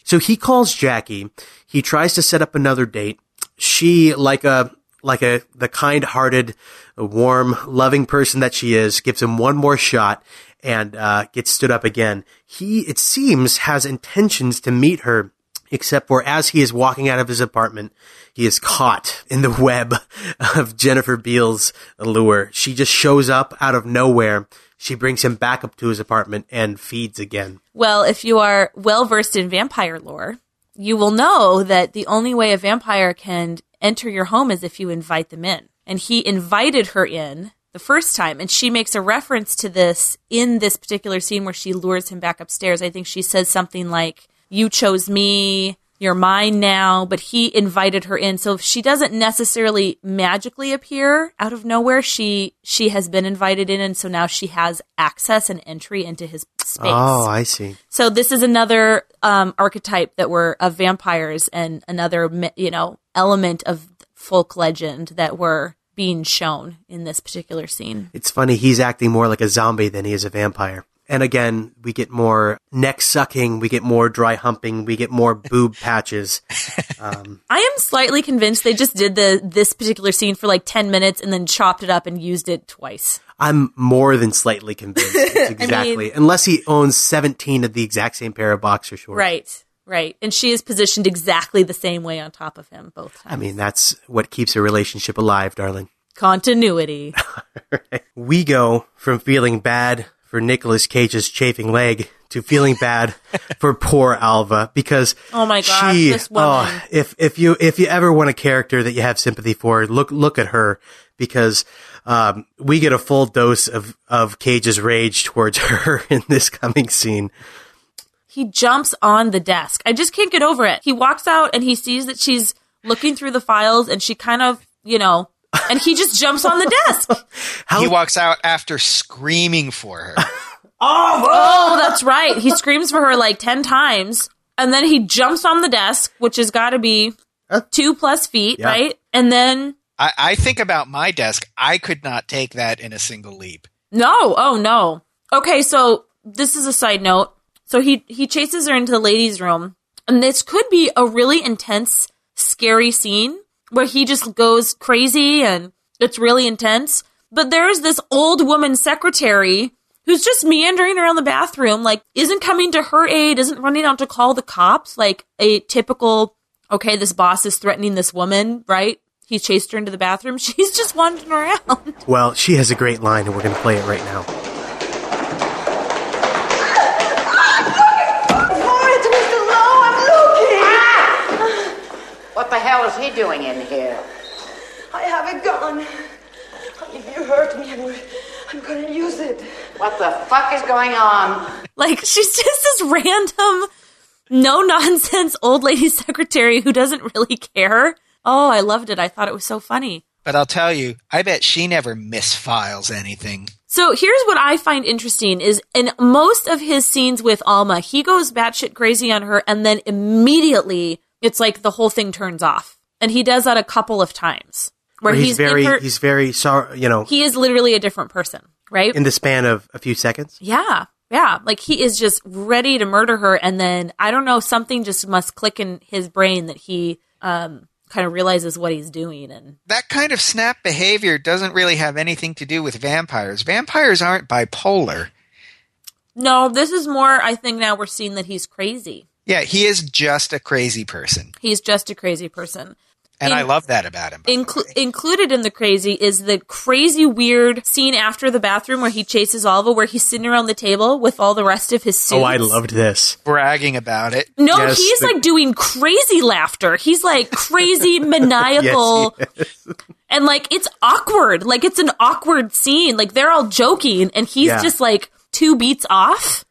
So he calls Jackie. He tries to set up another date. She, like a, like a, the kind-hearted, warm, loving person that she is, gives him one more shot and, uh, gets stood up again. He, it seems, has intentions to meet her, except for as he is walking out of his apartment, he is caught in the (laughs) web of Jennifer Beals' allure. She just shows up out of nowhere. She brings him back up to his apartment and feeds again. Well, if you are well versed in vampire lore, you will know that the only way a vampire can enter your home is if you invite them in. And he invited her in the first time, and she makes a reference to this in this particular scene where she lures him back upstairs. I think she says something like, You chose me, you're mine now, but he invited her in. So if she doesn't necessarily magically appear out of nowhere, she she has been invited in and so now she has access and entry into his space. Oh, I see. So this is another um, archetype that were of vampires and another you know element of folk legend that were being shown in this particular scene. It's funny, he's acting more like a zombie than he is a vampire. And again, we get more neck sucking, we get more dry humping, we get more boob (laughs) patches. Um, I am slightly convinced they just did the this particular scene for like 10 minutes and then chopped it up and used it twice. I'm more than slightly convinced. It's (laughs) exactly. Unless he owns 17 of the exact same pair of boxer shorts. Right. Right. And she is positioned exactly the same way on top of him both times. I mean, that's what keeps a relationship alive, darling. Continuity. (laughs) We go from feeling bad for Nicolas Cage's chafing leg to feeling bad (laughs) for poor Alva because Oh my gosh, she, this woman. oh, if if you if you ever want a character that you have sympathy for, look look at her because um, we get a full dose of of Cage's rage towards (laughs) her in this coming scene. he jumps on the desk. I just can't get over it. He walks out and he sees that she's looking through the files and she kind of, you know, and he just jumps on the desk. (laughs) He walks out after screaming for her. (laughs) Oh, that's right. He screams for her like 10 times and then he jumps on the desk, which has got to be uh, two plus feet, Yeah. right? And then, I, I think about my desk. I could not take that in a single leap. no, oh no. Okay, so this is a side note. So he, he chases her into the ladies' room and this could be a really intense, scary scene where he just goes crazy and it's really intense. But there's this old woman secretary who's just meandering around the bathroom, like isn't coming to her aid, isn't running out to call the cops, like a typical, okay, this boss is threatening this woman, right? He chased her into the bathroom. (laughs) She's just wandering around. Well, she has a great line, and we're going to play it right now. What the hell is he doing in here? I have a gun. If you hurt me, I'm, I'm gonna use it. What the fuck is going on? Like she's just this random, no nonsense old lady (laughs) secretary who doesn't really care. Oh, I loved it. I thought it was so funny. But I'll tell you, I bet she never misfiles anything. So here's what I find interesting is in most of his scenes with Alma, he goes batshit crazy on her and then immediately it's like the whole thing turns off. And he does that a couple of times. Where, Where he's, he's, very, her- he's very sorry, you know, he is literally a different person, right? in the span of a few seconds. Yeah. Yeah. Like he is just ready to murder her. And then I don't know, something just must click in his brain that he um, kind of realizes what he's doing. And That kind of snap behavior doesn't really have anything to do with vampires. Vampires aren't bipolar. no, this is more, I think now we're seeing that he's crazy. Yeah, he is just a crazy person. He's just a crazy person. And In- I love that about him. Inclu- included in the crazy is the crazy weird scene after the bathroom where he chases Alva, where he's sitting around the table with all the rest of his suits. Oh, I loved this. Bragging about it. No, Yes, he's the- like doing crazy laughter. He's like crazy (laughs) maniacal. And like it's awkward. Like it's an awkward scene. Like they're all joking and he's Yeah. just like two beats off.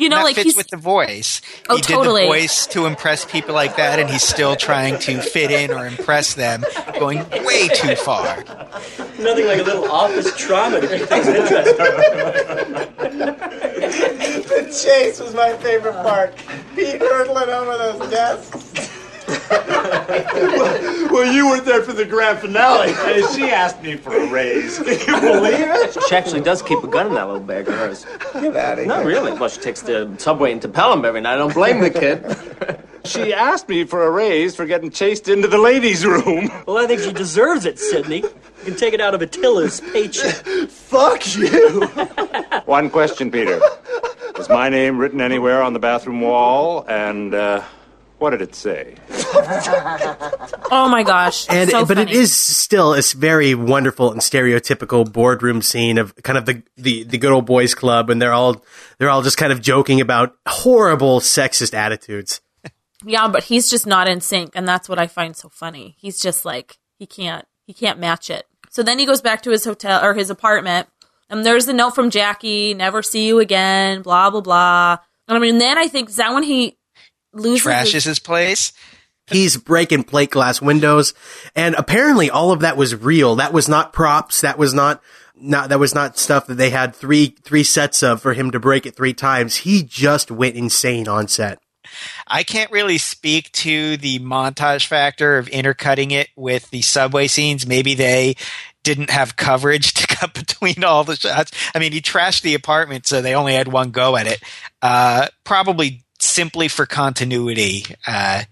You know, that like fits he's with the voice. Oh, he totally. did the voice to impress people like that, and he's still trying to fit in or impress them, going way too far. Nothing like a little office trauma to keep things interesting. The (laughs) chase was my favorite part. Pete hurdling over those desks. (laughs) well, you weren't there for the grand finale. Hey, she asked me for a raise. Can (laughs) you believe it? She actually does keep a gun in that little bag of hers. Get out of Not really. Well, she takes the subway into Pelham every night. I don't blame the kid. (laughs) She asked me for a raise for getting chased into the ladies' room. Well, I think she deserves it, Sidney. You can take it out of Attila's paycheck. Fuck you. One question, Peter. Was my name written anywhere on the bathroom wall? And, uh, what did it say? (laughs) Oh my gosh. And so but it funny. is still a very wonderful and stereotypical boardroom scene of kind of the, the, the good old boys club, and they're all they're all just kind of joking about horrible sexist attitudes. Yeah, but he's just not in sync, and that's what I find so funny. He's just like he can't he can't match it. So then he goes back to his hotel or his apartment, and there's a note from Jackie, never see you again, blah blah blah. And I mean, then I think is that when he loses Trashes his, his place. He's breaking plate glass windows, and apparently all of that was real. That was not props. That was not not that was not stuff that they had three three sets of for him to break it three times. He just went insane on set. I can't really speak to the montage factor of intercutting it with the subway scenes. Maybe they didn't have coverage (laughs) to cut between all the shots. I mean, he trashed the apartment, so they only had one go at it. Uh, probably simply for continuity, uh,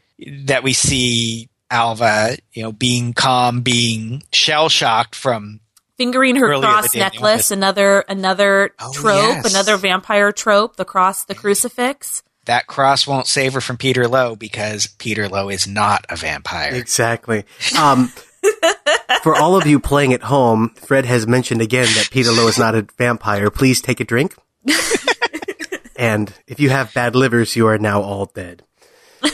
that we see Alva, you know, being calm, being shell shocked from fingering her cross the day in the necklace, another another Oh, trope, yes. another vampire trope, the cross, the crucifix. that cross won't save her from Peter Loew because Peter Loew is not a vampire. Exactly. Um, (laughs) for all of you playing at home, Fred has mentioned again that Peter Loew is not a vampire. Please take a drink. (laughs) and if you have bad livers, you are now all dead. (laughs)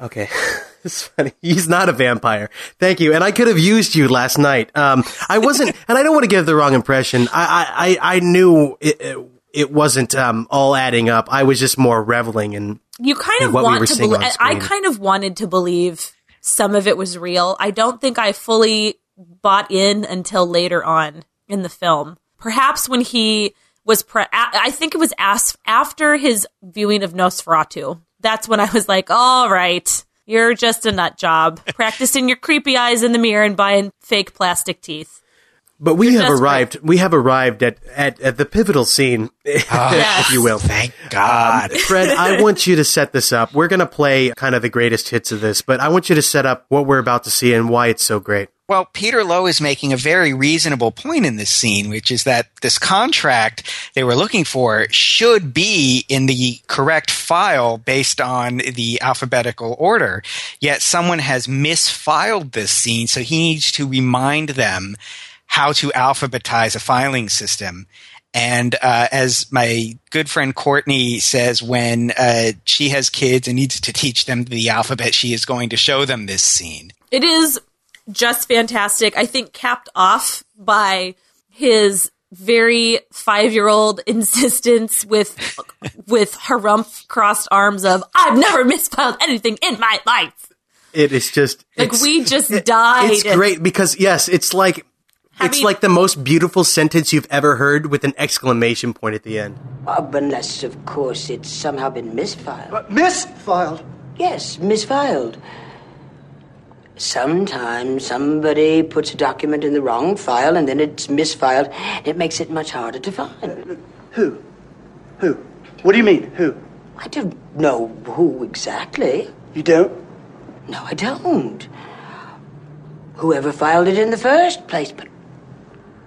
Okay. (laughs) It's funny. He's not a vampire. Thank you. And I could have used you last night. Um, I wasn't, (laughs) and I don't want to give the wrong impression. I, I, I, knew it, it, it wasn't, um, all adding up. I was just more reveling in, You kind in of what we want to believe. I kind of wanted to believe some of it was real. I don't think I fully bought in until later on in the film. Perhaps when he was, pre- I think it was as- after his viewing of Nosferatu. That's when I was like, all right, you're just a nut job, (laughs) practicing your creepy eyes in the mirror and buying fake plastic teeth. But we have desperate. arrived, we have arrived at, at, at the pivotal scene, (laughs) ah, if you will. Thank God. Um, Fred, I (laughs) want you to set this up. We're going to play kind of the greatest hits of this, but I want you to set up what we're about to see and why it's so great. Well, Peter Loew is making a very reasonable point in this scene, which is that this contract they were looking for should be in the correct file based on the alphabetical order. Yet someone has misfiled this scene, so he needs to remind them how to alphabetize a filing system. And uh, as my good friend Courtney says, when uh, she has kids and needs to teach them the alphabet, she is going to show them this scene. It is just fantastic. I think capped off by his very five year old (laughs) insistence with with harumph crossed arms of I've never misspelled anything in my life. It is just Like it's- we just died. It's great because yes, it's like it's Having- like the most beautiful sentence you've ever heard with an exclamation point at the end. Uh, unless, of course, it's somehow been misfiled. But misfiled. Yes, misfiled. Sometimes somebody puts a document in the wrong file and then it's misfiled. It makes it much harder to find. Who? Who? What do you mean? Who? I don't know who exactly. You don't? No, I don't. Whoever filed it in the first place, but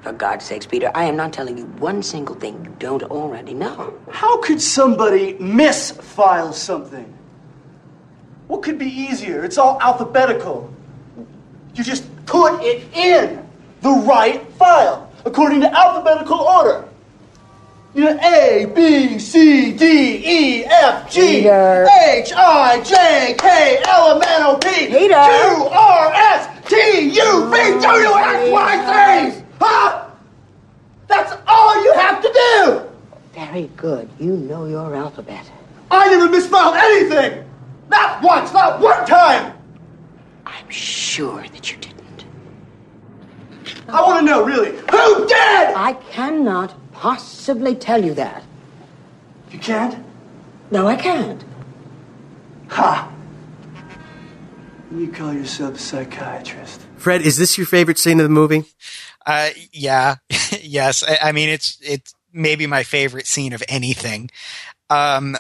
for God's sakes, Peter, I am not telling you one single thing you don't already know. How could somebody misfile something? What could be easier? It's all alphabetical. You just put it in the right file according to alphabetical order. You know, A, B, C, D, E, F, G, Peter. H, I, J, K, L, M, N, O, P, Peter. Q, R, S, T, U, V, W, X, Y, Z. Huh? That's all you have to do. Very good. You know your alphabet. I never misspelled anything! Not once, not one time! I'm sure that you didn't. I want to know, really, who did? I cannot possibly tell you that. You can't? No, I can't. Ha! You call yourself a psychiatrist. Fred, is this your favorite scene of the movie? Uh, yeah, (laughs) yes. I, I mean, it's it's maybe my favorite scene of anything. Um,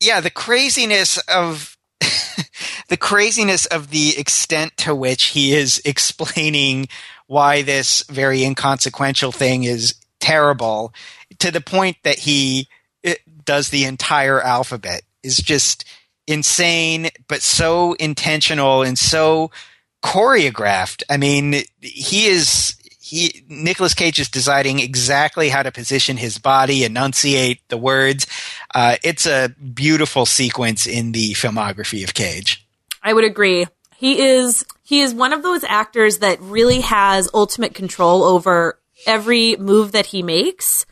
yeah, the craziness of (laughs) the craziness of the extent to which he is (laughs) explaining why this very inconsequential thing is terrible, to the point that he it, does the entire alphabet is just insane, but so intentional and so choreographed. I mean, he is he Nicolas Cage is deciding exactly how to position his body, enunciate the words. Uh, it's a beautiful sequence in the filmography of Cage. I would agree. He is he is one of those actors that really has ultimate control over every move that he makes.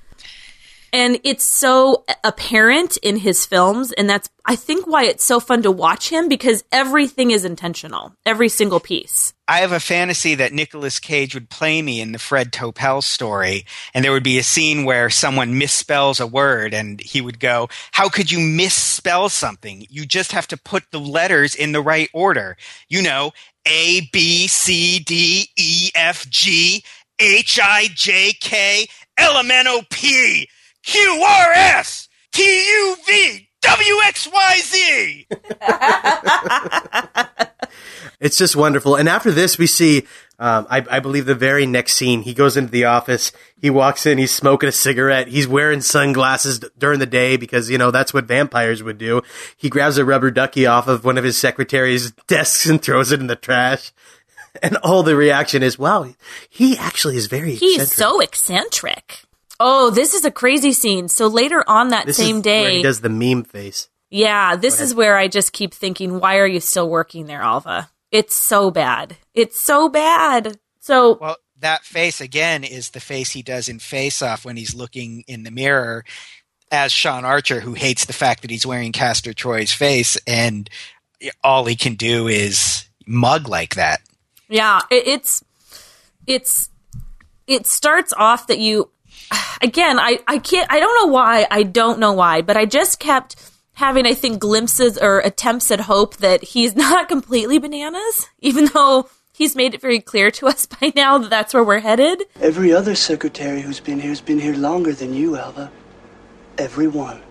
And it's so apparent in his films and that's I think why it's so fun to watch him because everything is intentional. Every single piece. I have a fantasy that Nicolas Cage would play me in the Fred Topel story, and there would be a scene where someone misspells a word, and he would go, How could you misspell something? You just have to put the letters in the right order. You know, A, B, C, D, E, F, G, H, I, J, K, L, M, N, O, P, Q, R, S, T, U, V, W, X, Y, Z. (laughs) It's just wonderful. And after this, we see, um, I, I believe the very next scene, he goes into the office. He walks in. He's smoking a cigarette. He's wearing sunglasses d- during the day because you know that's what vampires would do. He grabs a rubber ducky off of one of his secretary's desks and throws it in the trash. (laughs) And all the reaction is, "Wow, he actually is very He's eccentric." so eccentric. Oh, this is a crazy scene. So later on that This same is where day, he does the meme face. yeah, this is where I just keep thinking, why are you still working there, Alva? It's so bad. It's so bad. So Well, that face again is the face he does in Face Off when he's looking in the mirror as Sean Archer, who hates the fact that he's wearing Castor Troy's face, and all he can do is mug like that. Yeah, it, it's it's it starts off that you again, I I can't I don't know why, I don't know why, but I just kept having I think glimpses or attempts at hope that he's (laughs) not completely bananas, even though he's made it very clear to (laughs) us by now that that's where we're headed. Every other secretary who's been here has been here longer than you, Alva. Every one.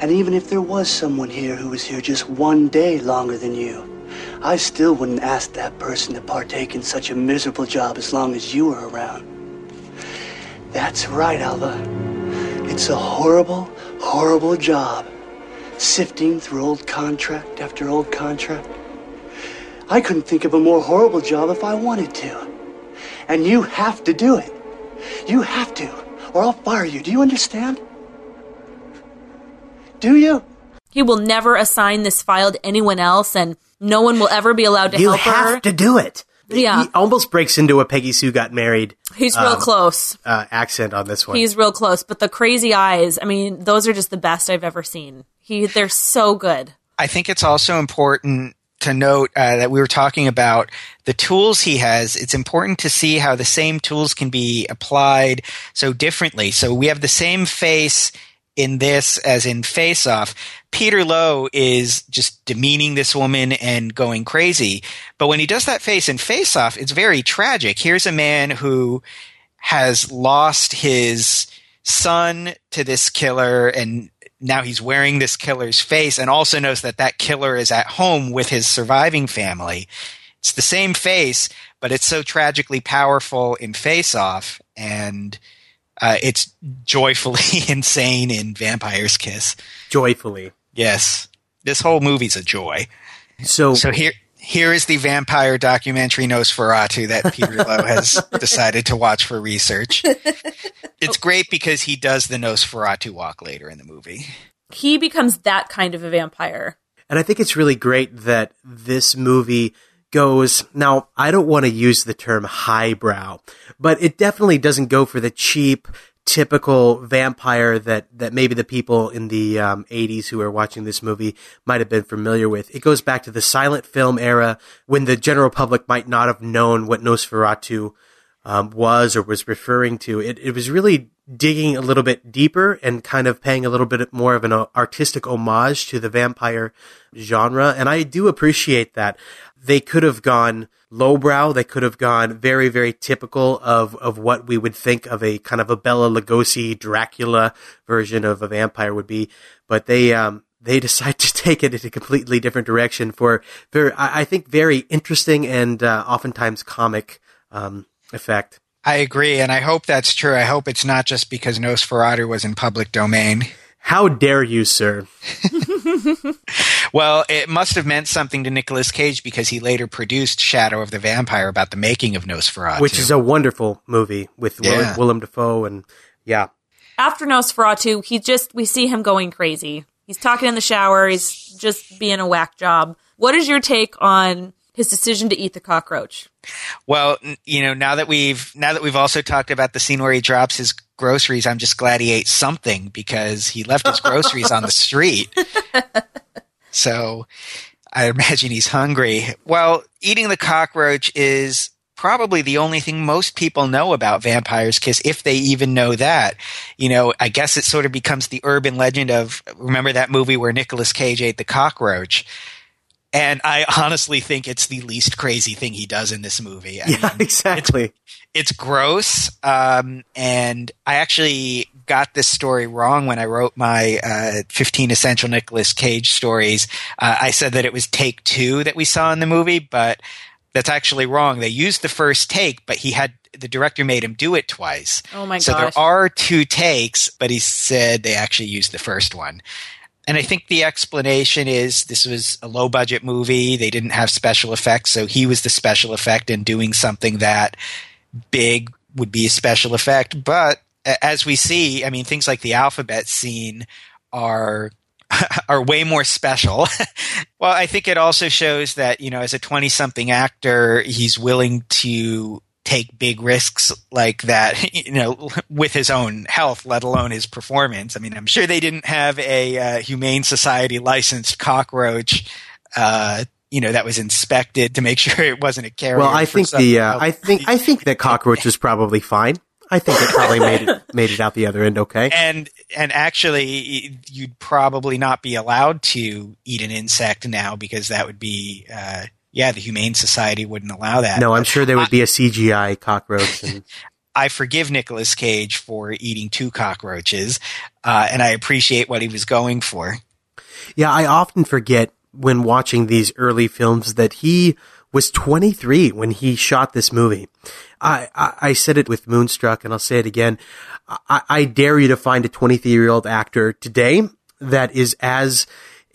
And even if there was someone here who was here just one day longer than you, I still wouldn't ask that person to partake in such a miserable job as long as you were around. That's right, Alva. It's a horrible, horrible job. Sifting through old contract after old contract. I couldn't think of a more horrible job if I wanted to. And you have to do it. You have to, or I'll fire you. Do you understand? Do you? He will never assign this file to anyone else and no one will ever be allowed to You help have to do it. Yeah. He almost breaks into a Peggy Sue got married. He's real um, close. Uh, accent on this one. He's real close, but the crazy eyes, I mean, those are just the best I've ever seen. He they're so good. I think it's also important to note uh, that we were talking about the tools he has. It's important to see how the same tools can be applied so differently. So we have the same face in this as in Face Off. Peter Loew is just demeaning this woman and going crazy. But when he does that face in Face Off, it's very tragic. Here's a man who has lost his son to this killer and now he's wearing this killer's face and also knows that that killer is at home with his surviving family. It's the same face, but it's so tragically powerful in Face Off and uh, it's joyfully (laughs) insane in Vampire's Kiss. Joyfully. Yes. This whole movie's a joy. So, So here here is the vampire documentary Nosferatu that Peter (laughs) Loew has decided to watch for research. (laughs) It's great because he does the Nosferatu walk later in the movie. He becomes that kind of a vampire. And I think it's really great that this movie goes. Now, I don't want to use the term highbrow, but it definitely doesn't go for the cheap, typical vampire that, that maybe the people in the um, 80s who are watching this movie might have been familiar with. It goes back to the silent film era when the general public might not have known what Nosferatu um, was or was referring to. It, it was really digging a little bit deeper and kind of paying a little bit more of an artistic homage to the vampire genre. And I do appreciate that. They could have gone lowbrow. They could have gone very, very typical of, of what we would think of a kind of a Bela Lugosi Dracula version of a vampire would be. But they, um, they (laughs) decide to take it in a completely different direction for very, I think, very interesting and uh, oftentimes comic um, effect. I agree, and I hope that's true. I hope it's not just because Nosferatu was in public domain. How dare you, sir? (laughs) Well, it must have meant something to Nicolas Cage because he later produced Shadow of the Vampire about the making of Nosferatu. Which is a wonderful movie with Will- Yeah. Willem Dafoe and yeah. After Nosferatu, he just we see him going crazy. He's talking in the shower. He's just being a whack job. What is your take on his decision to eat the cockroach? Well, you know, now that we've now that we've also talked about the scene where he drops his groceries, I'm just glad he ate something because he left his groceries on the (laughs) street. So I imagine he's hungry. Well, eating the cockroach is probably the only thing most people know about vampires kiss if they even know that you know i guess it sort of becomes the urban legend of remember that movie where Nicolas cage ate the cockroach and i honestly think it's the least crazy thing he does in this movie I Yeah, (laughs) exactly. it's gross um, and i actually got this story wrong when i wrote my uh, 15 essential Nicolas cage stories uh, i said that it was take two that we saw in the movie but that's actually wrong they used the first take but he had the director made him do it twice Oh my god! so gosh. there are two takes but he said they actually used the first one and I think the explanation is this was a low budget movie. They didn't have special effects, so he was the special effect and doing something that big would be a special effect. But as we see, I mean, things like the alphabet scene are (laughs) are way more special. (laughs) well, I think it also shows that, you know, as a 20 something actor, he's willing to take big risks like that, (laughs) you know, with his own health, let alone his performance. I mean, I'm sure they didn't have a uh, Humane Society licensed cockroach, uh, you know, that was inspected to make (laughs) sure it wasn't a carrier. Well, I think the uh. I think I think that cockroach is probably fine. I think it probably made it (laughs) made it out the other end okay. and and actually you'd probably not be allowed to eat an insect now because that would be uh, yeah the humane society wouldn't allow that No, I'm sure there would be a CGI cockroach. And, (laughs) i forgive Nicolas cage for eating two cockroaches uh, and i appreciate what he was going for yeah, I often forget when watching these early films that he was 23 when he shot this movie. I, I, I said it with Moonstruck and I'll say it again. I, I dare you to find a 23 year old actor today that is as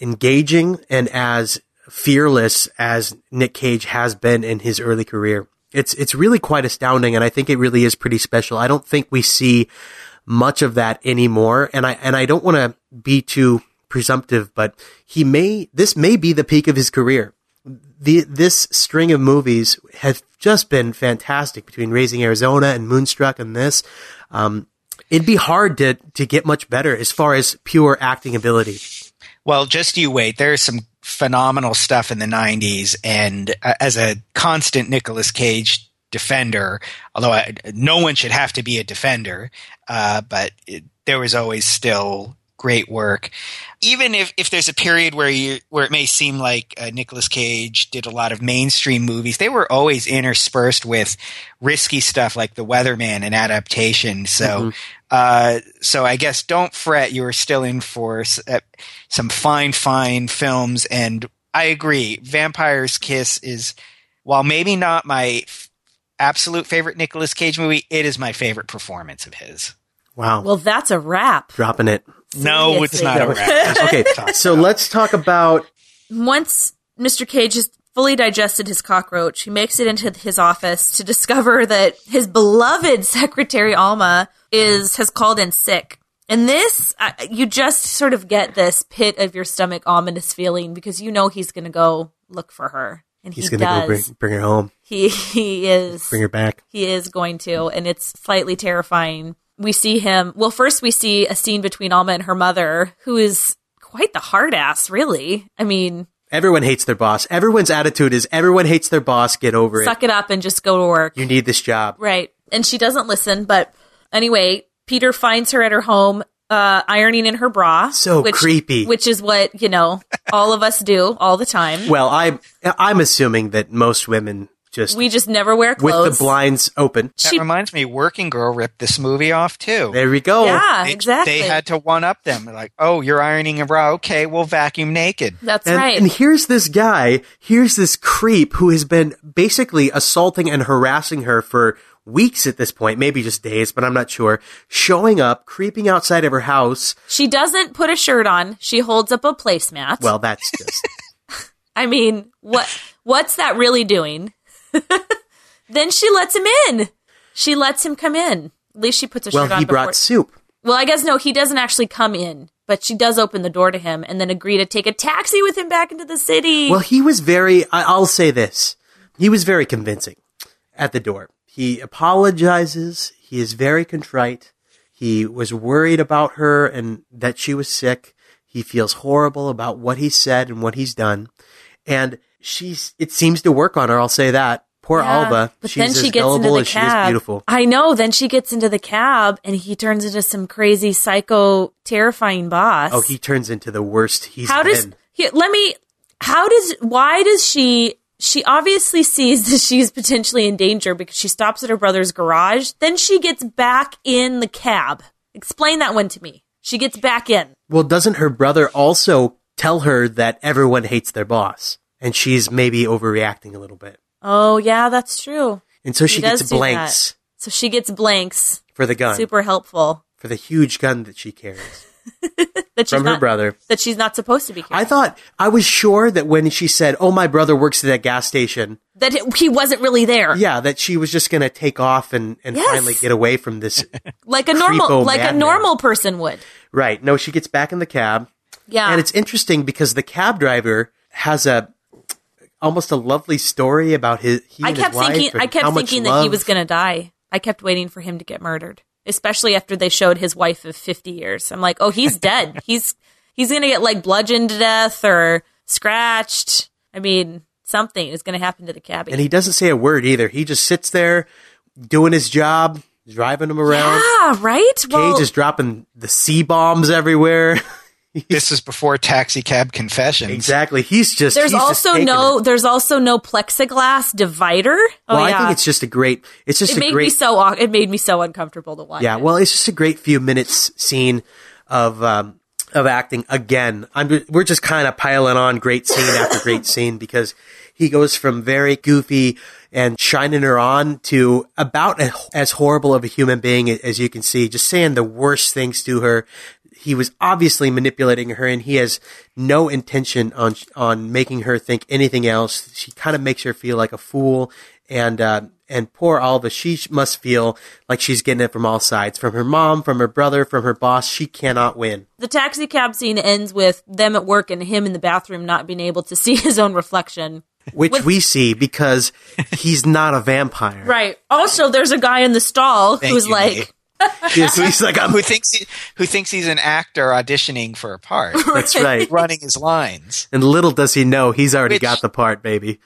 engaging and as fearless as Nick Cage has been in his early career. It's, it's really quite astounding. And I think it really is pretty special. I don't think we see much of that anymore. And I, and I don't want to be too presumptive, but he may, this may be the peak of his career. The, this string of movies has just been fantastic between Raising Arizona and Moonstruck and this. Um, it'd be hard to, to get much better as far as pure acting ability. Well, just you wait. There's some phenomenal stuff in the 90s. And uh, as a constant Nicolas Cage defender, although I, no one should have to be a defender, uh, but it, there was always still great work. Even if, if there's a period where you where it may seem like uh, Nicolas Cage did a lot of mainstream movies, they were always interspersed with risky stuff like The Weatherman and adaptation. So, uh, so I guess don't fret. You are still in for s- uh, some fine, fine films. And I agree. Vampire's Kiss is, while maybe not my f- absolute favorite Nicolas Cage movie, it is my favorite performance of his. Wow. Well, that's a wrap. Dropping it. No, it's not a wrap. (laughs) okay. So let's talk about Once Mr. Cage has fully digested his cockroach, he makes it into his office to discover that his beloved secretary Alva is has called in sick. And this, uh, you just sort of get this pit of your stomach ominous feeling because you know he's going to go look for her, and he's he going to does. go bring, bring her home, He he is bring her back. he is going to, and it's slightly terrifying. We see him. Well, first we see a scene between Alva and her mother, who is quite the hard ass, really. I mean, Everyone hates their boss. Everyone's attitude is everyone hates their boss. Get over it. suck it up and just go to work. You need this job. Right. and she doesn't listen. But anyway, Peter finds her at her home, uh, ironing in her bra. So which, creepy. Which is what you know all of us do all the time. Well, I I'm assuming that most women just we just never wear clothes with the blinds open. That reminds me, Working Girl ripped this movie off too. There we go. Yeah, They- exactly. They had to one up them. They're like, oh, you're ironing a bra. Okay, we'll vacuum naked. That's and, right. And here's this guy, here's this creep who has been basically assaulting and harassing her for weeks at this point, maybe just days, but I'm not sure. Showing up, creeping outside of her house. she doesn't put a shirt on. She holds up a placemat. Well, that's just (laughs) I mean, what what's that really doing? (laughs) then she lets him in. She lets him come in. At least she puts a well, shirt on. Well, he brought soup. Well, I guess no, he doesn't actually come in, but she does open the door to him and then agree to take a taxi with him back into the city. Well, he was very. I, I'll say this: he was very convincing at the door. He apologizes. He is very contrite. He was worried about her and that she was sick. He feels horrible about what he said and what he's done, and she's. It seems to work on her. I'll say that. Poor Yeah, Alva. But she's then she as gets into the as she is cab. beautiful. I know. Then she gets into the cab and he turns into some crazy psycho, terrifying boss. Oh, he turns into the worst he's how does been. here, let me how does why does she she obviously sees that she's potentially in danger because she stops at her brother's garage then she gets back in the cab explain that one to me she gets back in Well, doesn't her brother also tell her that everyone hates their boss, and she's maybe overreacting a little bit? oh yeah that's true And so He she gets blanks so she gets blanks for the gun, super helpful for the huge gun that she carries (laughs) that from her not, brother. that she's not supposed to be carrying. I thought I was sure that when she said, "Oh, my brother works at that gas station," that it, he wasn't really there yeah, that she was just going to take off and and Yes. finally get away from this. (laughs) like a normal like a normal person would right? No, she gets back in the cab, yeah and it's interesting because the cab driver has a almost a lovely story about his. He I kept his thinking I kept thinking that he was going to die. I kept waiting for him to get murdered, especially after they showed his wife of 50 years. I'm like, "Oh, he's dead. (laughs) he's he's going to get like bludgeoned to death or scratched. I mean, something is going to happen to the cabbie." And he doesn't say a word either. He just sits there doing his job, driving him around. yeah, right? Cage Well, is dropping the C bombs everywhere. (laughs) (laughs) This is before Taxi Cab Confessions. exactly. He's just. there's he's also taking no it. there's also no plexiglass divider. Oh Well, yeah. I think it's just a great. It's just it a made great. me so it made me so uncomfortable to watch. yeah. it. Well, it's just a great few minutes scene of um, of acting again. I'm. We're just kind of piling on great scene after great (laughs) scene because he goes from very goofy and shining her on to about a, as horrible of a human being as you can see, just saying the worst things to her. He was obviously manipulating her, and he has no intention on on making her think anything else. She kind of makes her feel like a fool, and uh, and poor Alva, she must feel like she's getting it from all sides, from her mom, from her brother, from her boss. She cannot win. the taxi cab scene ends with them at work and him in the bathroom not being able to (laughs) see his own reflection. which With- we see because he's not a vampire. Right. Also, there's a guy in the stall Thank who's you, like, Nate. (laughs) He's, (laughs) he's like, I'm, who thinks he, who thinks he's an actor auditioning for a part, (laughs) that's right. running his lines. And little does he know, he's already Which- got the part, baby.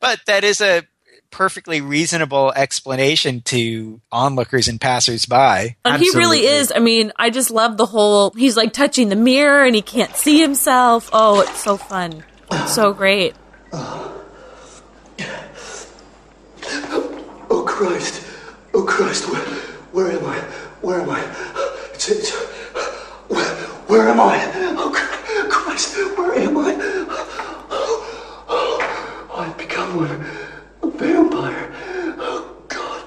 But that is a perfectly reasonable explanation to onlookers and passersby. and he really is. I mean, I just love the whole. He's like touching the mirror and he can't see himself. Oh, it's so fun. So great. Oh Christ! Oh Christ! Where, where am I? Where am I? It's, it's, where, where am I? Oh Christ! Where am I? I've become one. A vampire. Oh God.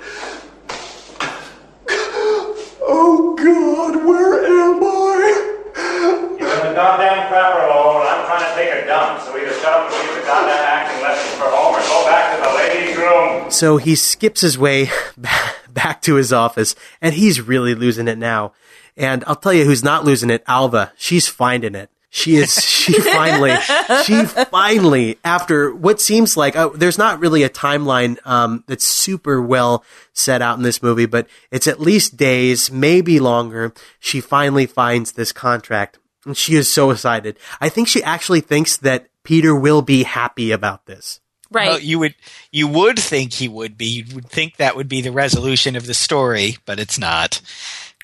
Oh God! Where am I? You're in the goddamn crapper hole, and I'm trying to take a dump, so either shut up and leave the goddamn acting lessons for home or go back to the ladies' room. So he skips his way (laughs) back to his office, and he's really losing it now. And I'll tell you who's not losing it, Alva. She's finding it. She is, (laughs) she finally, she finally, after what seems like, uh, there's not really a timeline, um, that's super well set out in this movie, but it's at least days, maybe longer. She finally finds this contract and she is so excited. I think she actually thinks that Peter will be happy about this. Right. Well, you would you would think he would be. You would think that would be the resolution of the story, but it's not.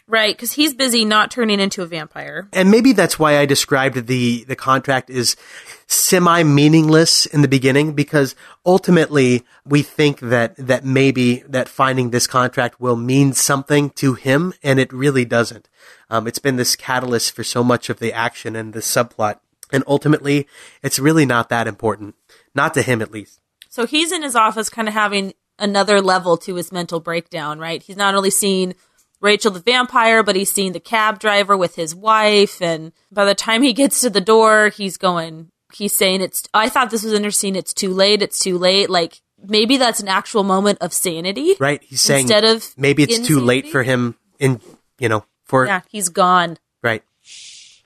Right, because he's busy not turning into a vampire. And maybe that's why I described the the contract as semi meaningless in the beginning because ultimately we think that that maybe that finding this contract will mean something to him and it really doesn't. Um, it's been this catalyst for so much of the action and the subplot, and ultimately it's really not that important, not to him at least. So he's in his office kind of having another level to his mental breakdown, right? He's not only seeing Rachel the vampire, but he's seeing the cab driver with his wife. And by the time he gets to the door, he's going, he's saying, it's, I thought this was interesting. It's too late. It's too late. Like maybe that's an actual moment of sanity. Right? He's saying Instead of maybe it's too late for him in you know for Yeah, he's gone. right.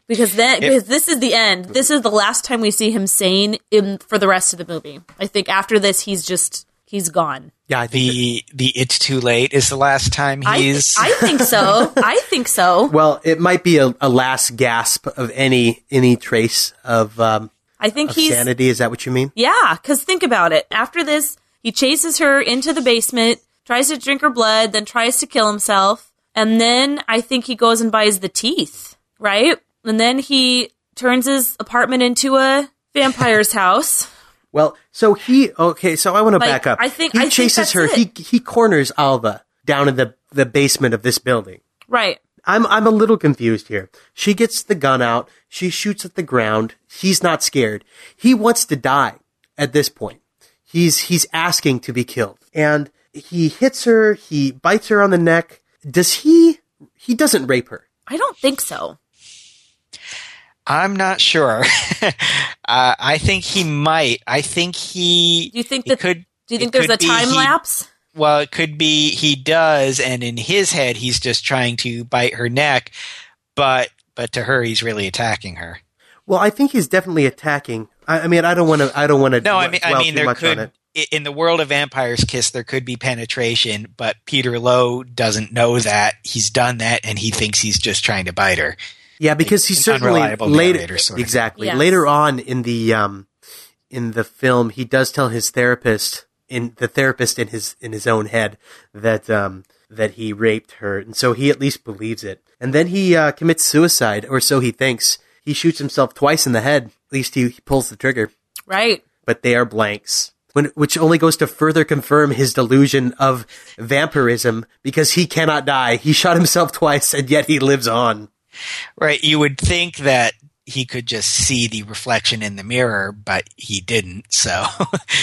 Because then, because this is the end. This is the last time we see him sane in for the rest of the movie. I think after this, he's just he's gone. Yeah, I think The the it's too late is the last time I, th- he's. I think so. (laughs) I think so. Well, it might be a, a last gasp of any any trace of um, I think of he's sanity. Is that what you mean? Yeah, because think about it. After this, he chases her into the basement, tries to drink her blood, then tries to kill himself. And then I think he goes and buys the teeth, right? And then he turns his apartment into a vampire's (laughs) house. Well, so he okay. So I want to Like, back up. I think- he I think chases that's her. it. He he corners Alva down in the the basement of this building. Right. I'm I'm a little confused here. She gets the gun out. She shoots at the ground. He's not scared. He wants to die at this point. He's he's asking to be killed. And he hits her, he bites her on the neck. Does he he doesn't rape her. I don't think so. I'm not sure. (laughs) uh, I think he might. I think he. Do you think that? could? do you think there's a time he- lapse? Well, it could be he does, and in his head, he's just trying to bite her neck, but but to her, he's really attacking her. Well, I think he's definitely attacking. I, I mean, I don't want to. I don't want to. No, I mean, I mean, too there much on could it. in the world of Vampire's Kiss, there could be penetration, but Peter Loew doesn't know that he's done that, and he thinks he's just trying to bite her. Yeah, because he's an certainly later. narrator sort of exactly Yes. later on in the um, in the film, he does tell his therapist in the therapist in his in his own head that um, that he raped her, and so he at least believes it. And then he uh, commits suicide, or so he thinks. He shoots himself twice in the head. At least he, he pulls the trigger, Right. but they are blanks. When, which only goes to further confirm his delusion of vampirism because he cannot die. He shot himself twice and yet he lives on. Right? You would think that he could just see the reflection in the mirror, but he didn't. So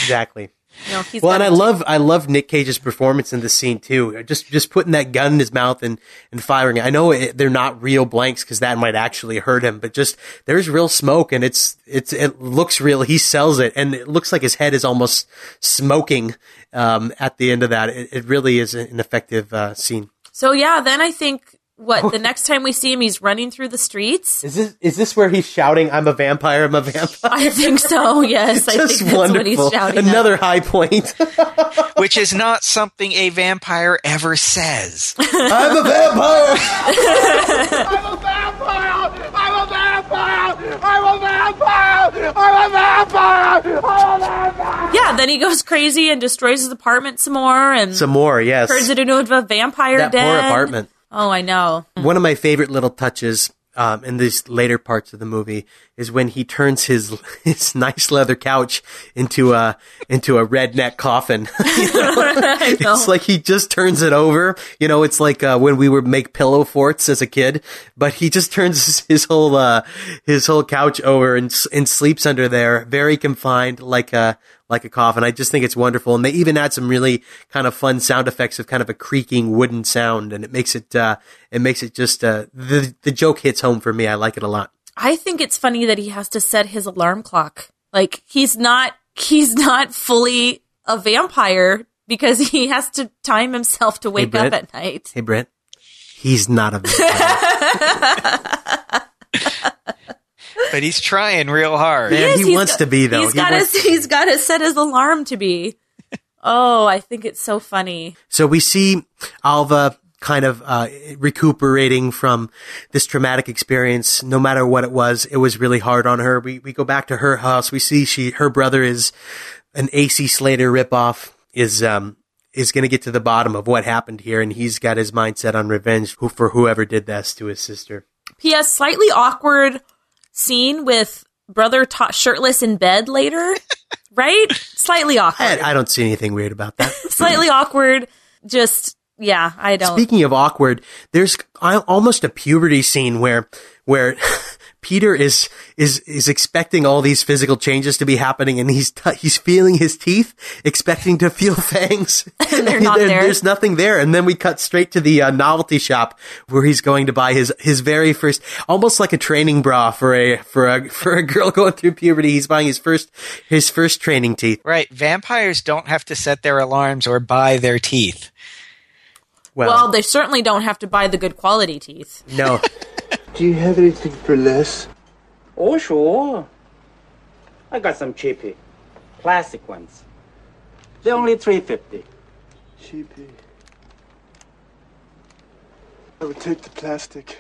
Exactly. No, he's well, and I love I love Nick Cage's performance in this scene too. Just just putting that gun in his mouth and and firing it. I know it, they're not real blanks because that might actually hurt him, but just there's real smoke and it's it's it looks real. He sells it, and it looks like his head is almost smoking um, at the end of that. It, it really is an effective uh, scene. So yeah, then I think what the (laughs) next time we see him, he's running through the streets. Is this is this where he's shouting, "I'm a vampire! I'm a vampire"? I think so. (laughs) Yes, I think Just that's what he's wonderful. shouting. at. Another high point. (laughs) which is not something a vampire ever says. I'm a vampire. I'm a vampire! I'm a vampire! I'm a vampire! I'm a vampire! I'm a vampire! Yeah, then he goes crazy and destroys his apartment some more and Some more, yes. turns it into a vampire that den. poor apartment. Oh, I know. One of my favorite little touches um, in these later parts of the movie is when he turns his (laughs) his nice leather couch into a into a redneck coffin. (laughs) You know? (laughs) I know. It's like he just turns it over. You know, it's like uh, when we would make pillow forts as a kid, but he just turns his whole uh, his whole couch over and and sleeps under there, very confined, like a like a coffin. I just think it's wonderful, and they even add some really kind of fun sound effects of kind of a creaking wooden sound, and it makes it uh, it makes it just uh, the the joke hits home for me. I like it a lot. I think it's funny that he has to set his alarm clock. Like he's not he's not fully a vampire because he has to time himself to wake up at night. Hey, Brent, he's not a vampire. (laughs) but he's trying real hard. Man, Yes, he wants got- to be though. He's He got wants- to (laughs) he's got to set his alarm to be. (laughs) Oh, I think it's so funny. So we see Alva kind of uh, recuperating from this traumatic experience. No matter what it was, it was really hard on her. We we go back to her house. We see she her brother is an AC Slater ripoff is um is going to get to the bottom of what happened here, and he's got his mindset on revenge for whoever did this to his sister. P.S. Slightly awkward scene with brother ta- shirtless in bed later, (laughs) right? Slightly awkward. I, I don't see anything weird about that. (laughs) Slightly awkward. Just yeah, I don't. Speaking of awkward, there's almost a puberty scene where where (laughs) Peter is is is expecting all these physical changes to be happening, and he's t- he's feeling his teeth, expecting to feel (laughs) fangs. (laughs) And they're not there. There's nothing there, and then we cut straight to the uh, novelty shop where he's going to buy his his very first, almost like a training bra for a for a (laughs) for a girl going through puberty. He's buying his first his first training teeth. Right. Vampires don't have to set their alarms or buy their teeth. well, they certainly don't have to buy the good quality teeth. no. Do you have anything for less? Oh, sure. I got some cheapy. Plastic ones. They're only 350 Cheapy. I would take the plastic.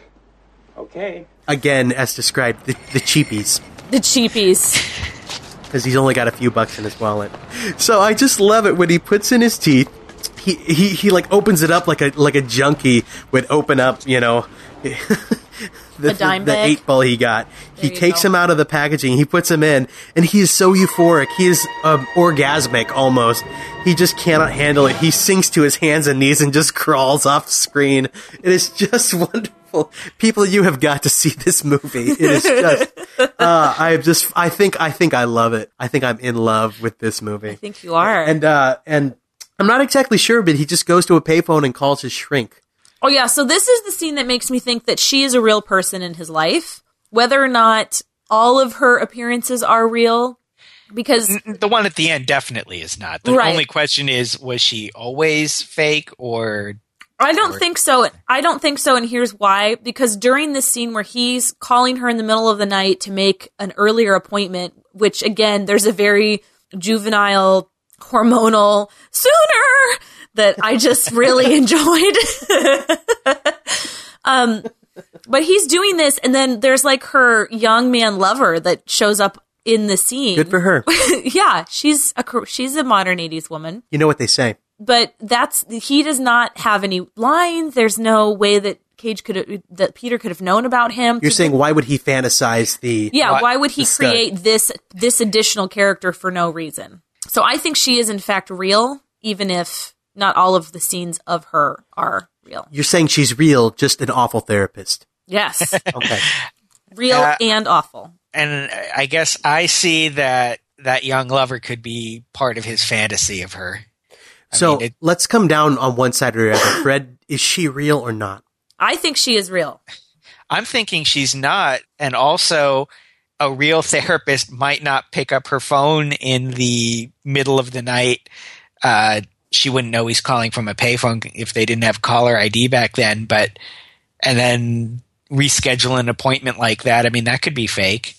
Okay. Again, as described, the, the cheapies. The cheapies. (laughs) because he's only got a few bucks in his wallet. So I just love it when he puts in his teeth. He, he, he like opens it up like a like a junkie would open up, you know, (laughs) the, the bag? eight ball he got. he takes go. him out of the packaging, he puts him in, and he is so euphoric. He is um, orgasmic almost. He just cannot handle it. He sinks to his hands and knees and just (laughs) crawls off screen. It is just (laughs) wonderful. People, you have got to see this movie. It is just. Uh, I just. I think. I think I love it. I think I'm in love with this movie. I think you are. And uh, and I'm not exactly sure, but he just goes to a payphone and calls his shrink. Oh yeah, so this is the scene that makes me think that she is a real person in his life, whether or not all of her appearances are real. Because The one at the end definitely is not. The Right. only question is was she always fake or I don't think so. I don't think so, and here's why. Because during this scene where he's calling her in the middle of the night to make an earlier appointment, which again, there's a very juvenile, hormonal sooner that I just really (laughs) enjoyed. (laughs) um, but he's doing this, and then there's like her young man lover that shows up in the scene. Good for her. (laughs) yeah, she's a she's a modern '80s woman You know what they say. but that's he does not have any lines. There's no way that Cage could have, that Peter could have known about him. You're saying why would he fantasize the? yeah, why would he create this this additional character for no reason? So I think she is in fact real, even if not all of the scenes of her are real. You're saying she's real, just an awful therapist. Yes, (laughs) Okay. real Uh, and awful. and I guess I see that that young lover could be part of his fantasy of her. I so mean, it- let's come down on one side or the other. (coughs) Fred, is she real or not? I think she is real. I'm thinking she's not, and also a real therapist might not pick up her phone in the middle of the night. Uh, she wouldn't know he's calling from a payphone if they didn't have caller ID back then. But and then reschedule an appointment like that. I mean, that could be fake.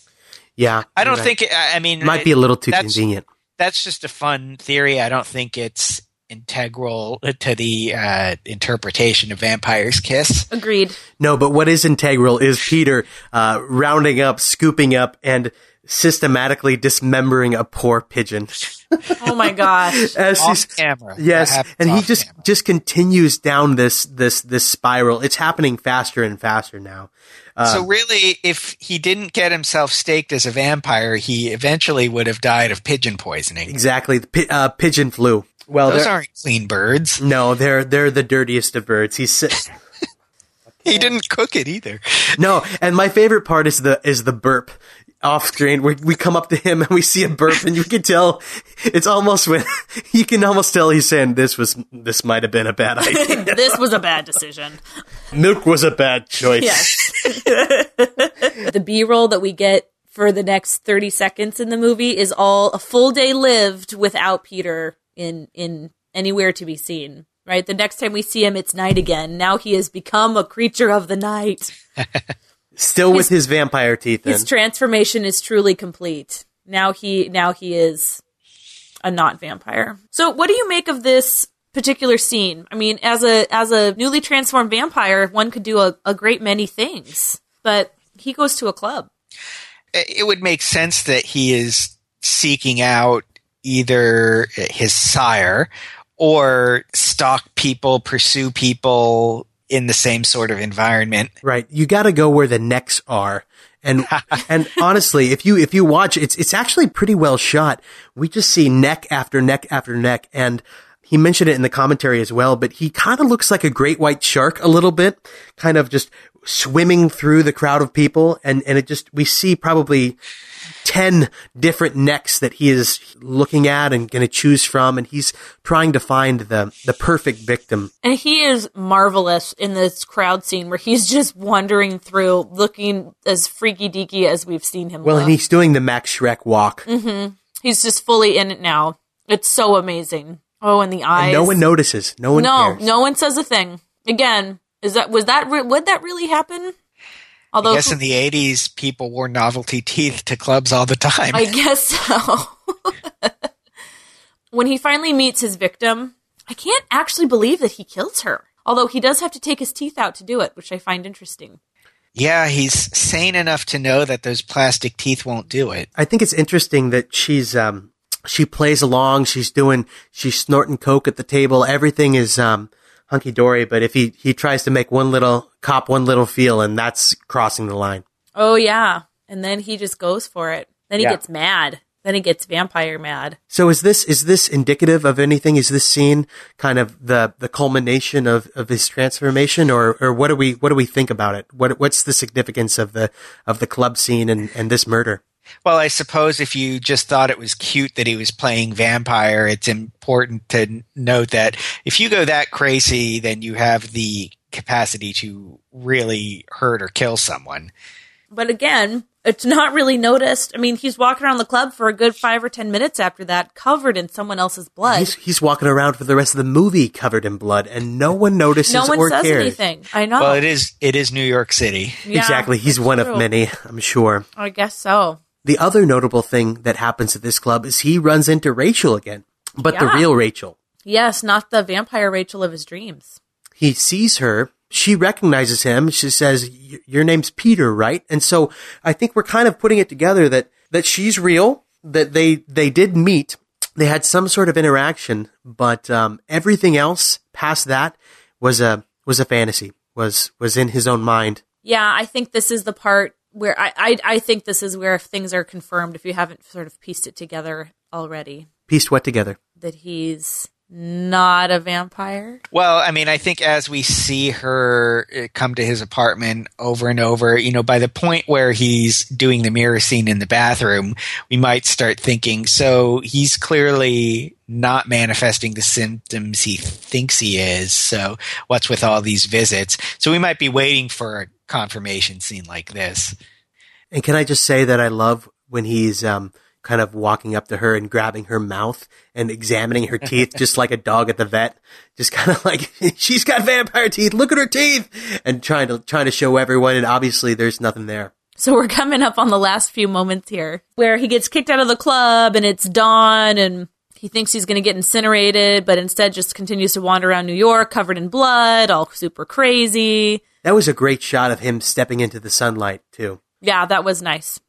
Yeah. I don't you're think. It, I I mean, It might be a little too that's- convenient. That's just a fun theory. I don't think it's integral to the uh, interpretation of Vampire's Kiss. Agreed. No, but what is integral is Peter uh, rounding up, scooping up, and systematically dismembering a poor pigeon. (laughs) Oh my gosh. As Off he's- camera. Yes, and he off just just continues down this this this spiral. It's happening faster and faster now. Uh, so really, if he didn't get himself staked as a vampire, he eventually would have died of pigeon poisoning. exactly, the pi- uh, pigeon flu. Well, Those they're- aren't clean birds. no, they're they're the dirtiest of birds. He's si- (laughs) (laughs) He didn't cook it either. no, and my favorite part is the is the burp off screen. We we come up to him and we see a burp, and you can tell it's almost when (laughs) you can almost tell he's saying this was this might have been a bad idea. (laughs) this was a bad decision. Milk was a bad choice. Yes. (laughs) the B roll that we get for the next 30 seconds in the movie is all a full day lived without Peter in in anywhere to be seen. Right? The next time we see him it's night again. Now he has become a creature of the night. Still with his vampire teeth. In. His transformation is truly complete. Now he now he is a not vampire. So what do you make of this particular scene? I mean, as a as a newly transformed vampire, one could do a, a great many things. But he goes to a club. It would make sense that he is seeking out either his sire or stalk people, pursue people in the same sort of environment. Right. You got to go where the necks are. And (laughs) and honestly, if you if you watch, it's it's actually pretty well shot. We just see neck after neck after neck, and he mentioned it in the commentary as well. But he kind of looks like a great white shark a little bit, kind of just swimming through the crowd of people, and and it just we see probably 10 different necks that he is looking at and going to choose from. And he's trying to find the, the perfect victim. And he is marvelous in this crowd scene where he's just wandering through looking as freaky deaky as we've seen him. Well, look. and he's doing the Max Schreck walk. Mm-hmm. He's just fully in it now. It's so amazing. Oh, and the eyes. And no one notices. No one no, cares. no one says a thing. Again, is that was that re- would that really happen? Although I guess in the 80s, people wore novelty teeth to clubs all the time. I guess so. (laughs) when he finally meets his victim, I can't actually believe that he kills her. Although he does have to take his teeth out to do it, which I find interesting. Yeah, he's sane enough to know that those plastic teeth won't do it. I think it's interesting that she's, um, she plays along. She's doing, she's snorting coke at the table. Everything is, um, hunky dory. But if he, he tries to make one little cop, one little feel, and that's crossing the line. Oh, yeah. And then he just goes for it. Then he Yeah. gets mad. Then he gets vampire mad. So is this is this indicative of anything? Is this scene kind of the the culmination of, of his transformation, or or what do we what do we think about it? What what's the significance of the of the club scene and, and this murder? Well, I suppose if you just thought it was cute that he was playing vampire, it's important to note that if you go that crazy, then you have the capacity to really hurt or kill someone. But again, it's not really noticed. I mean, he's walking around the club for a good five or ten minutes after that, covered in someone else's blood. He's he's walking around for the rest of the movie covered in blood, and no one notices no one or says cares. anything. I know. Well, it is it is New York City. Yeah, exactly, he's one true. of many, I'm sure. I guess so. The other notable thing that happens at this club is he runs into Rachel again, but the real Rachel. Yes, not the vampire Rachel of his dreams. he sees her. She recognizes him. She says, "Y- "Your name's Peter, right?" And so I think we're kind of putting it together that that she's real. That they they did meet. They had some sort of interaction, but um, everything else past that was a was a fantasy. Was was in his own mind. Yeah, I think this is the part where I, I I think this is where things are confirmed if you haven't sort of pieced it together already. Pieced what together? That he's not a vampire. Well, I mean, I think as we see her uh, come to his apartment over and over, you know, by the point where he's doing the mirror scene in the bathroom, we might start thinking, so he's clearly not manifesting the symptoms he thinks he is. So what's with all these visits? So we might be waiting for a confirmation scene like this. And can I just say that I love when he's um, kind of walking up to her and grabbing her mouth and examining her teeth, just like a dog at the vet, just kind of (laughs) like she's got vampire teeth. Look at her teeth, and trying to trying to show everyone. And obviously, there's nothing there. So we're coming up on the last few moments here where he gets kicked out of the club and it's dawn and he thinks he's going to get incinerated, but instead just continues to wander around New York covered in blood, all super crazy. That was a great shot of him stepping into the sunlight too. Yeah, that was nice.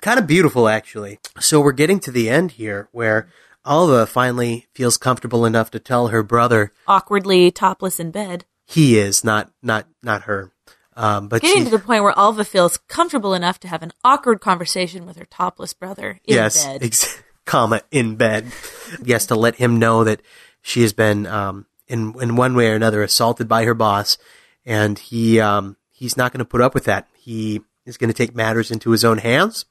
Kind of beautiful, actually. So we're getting to the end here, where Alva finally feels comfortable enough to tell her brother Awkwardly topless in bed. he is not not not her. Um, but Getting she, to the point where Alva feels comfortable enough to have an awkward conversation with her topless brother in yes, bed. (laughs) ex- comma in bed. yes, to let him know that she has been um, in in one way or another assaulted by her boss, and he um, he's not going to put up with that. He is going to take matters into his own hands,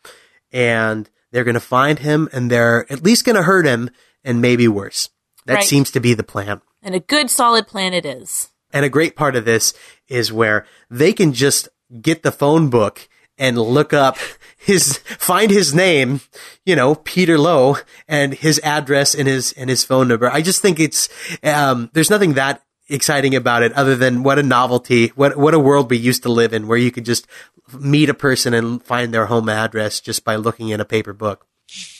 and they're going to find him, and they're at least going to hurt him, and maybe worse. That Right. seems to be the plan. and a good solid plan it is. And a great part of this is where they can just get the phone book and look up (laughs) his, find his name, you know, Peter Loew and his address and his, and his phone number. I just think it's, um, there's nothing that exciting about it other than what a novelty, what, what a world we used to live in where you could just meet a person and find their home address just by looking in a paper book.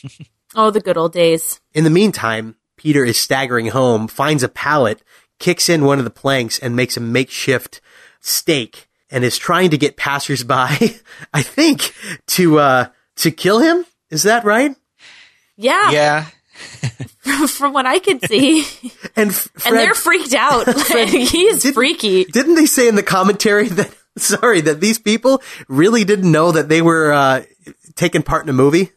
(laughs) Oh, the good old days. In the meantime, Peter is staggering home, finds a pallet, kicks in one of the planks, and makes a makeshift stake, and is trying to get passersby, (laughs) I think, to uh to kill him. Is that right? Yeah. Yeah. (laughs) from what I could see. And, F- and they're freaked out. Like, he's freaky. Didn't they say in the commentary that (laughs) sorry that these people really didn't know that they were uh, taking part in a movie?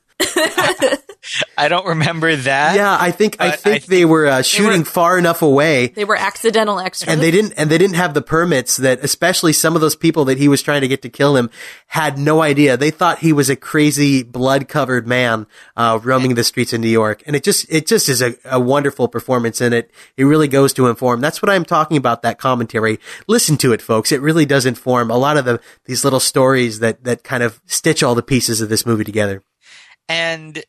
I don't remember that. Yeah, I think I but think they were uh, shooting were- far enough away. They were accidental extras. and they didn't and they didn't have the permits that especially some of those people that he was trying to get to kill him had no idea they thought he was a crazy blood covered man uh, roaming the streets of new york and it just it just is a, a wonderful performance and it it really goes to inform that's what i'm talking about that commentary listen to it folks it really does inform a lot of the these little stories that that kind of stitch all the pieces of this movie together and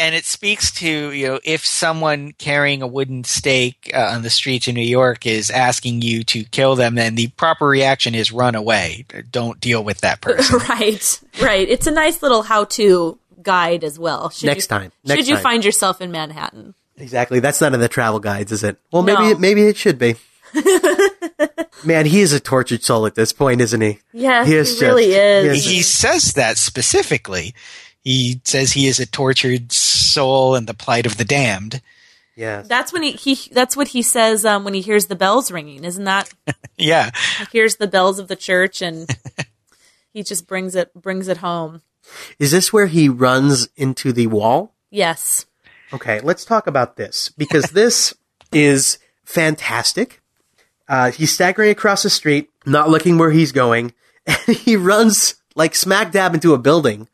and it speaks to you know if someone carrying a wooden stake uh, on the streets of New York is asking you to kill them, then the proper reaction is run away. Don't deal with that (laughs) person. right, right. It's a nice little how-to guide as well. Should Next you, time. Next should you time. find yourself in Manhattan? Exactly. That's not in the travel guides, is it? Well, maybe No. it, maybe it should be. (laughs) Man, he is a tortured soul at this point, isn't he? Yes, He he, just- really he is. is- he says that specifically. He says he is a tortured soul and the plight of the damned. Yeah. That's when he, he that's what he says um, when he hears the bells ringing. Isn't that (laughs) Yeah. he hears the bells of the church and (laughs) he just brings it brings it home. Is this where he runs into the wall? Yes. Okay, let's talk about this because this is fantastic. Uh, he's staggering across the street, not looking where he's going, (laughs) and he runs like smack dab into a building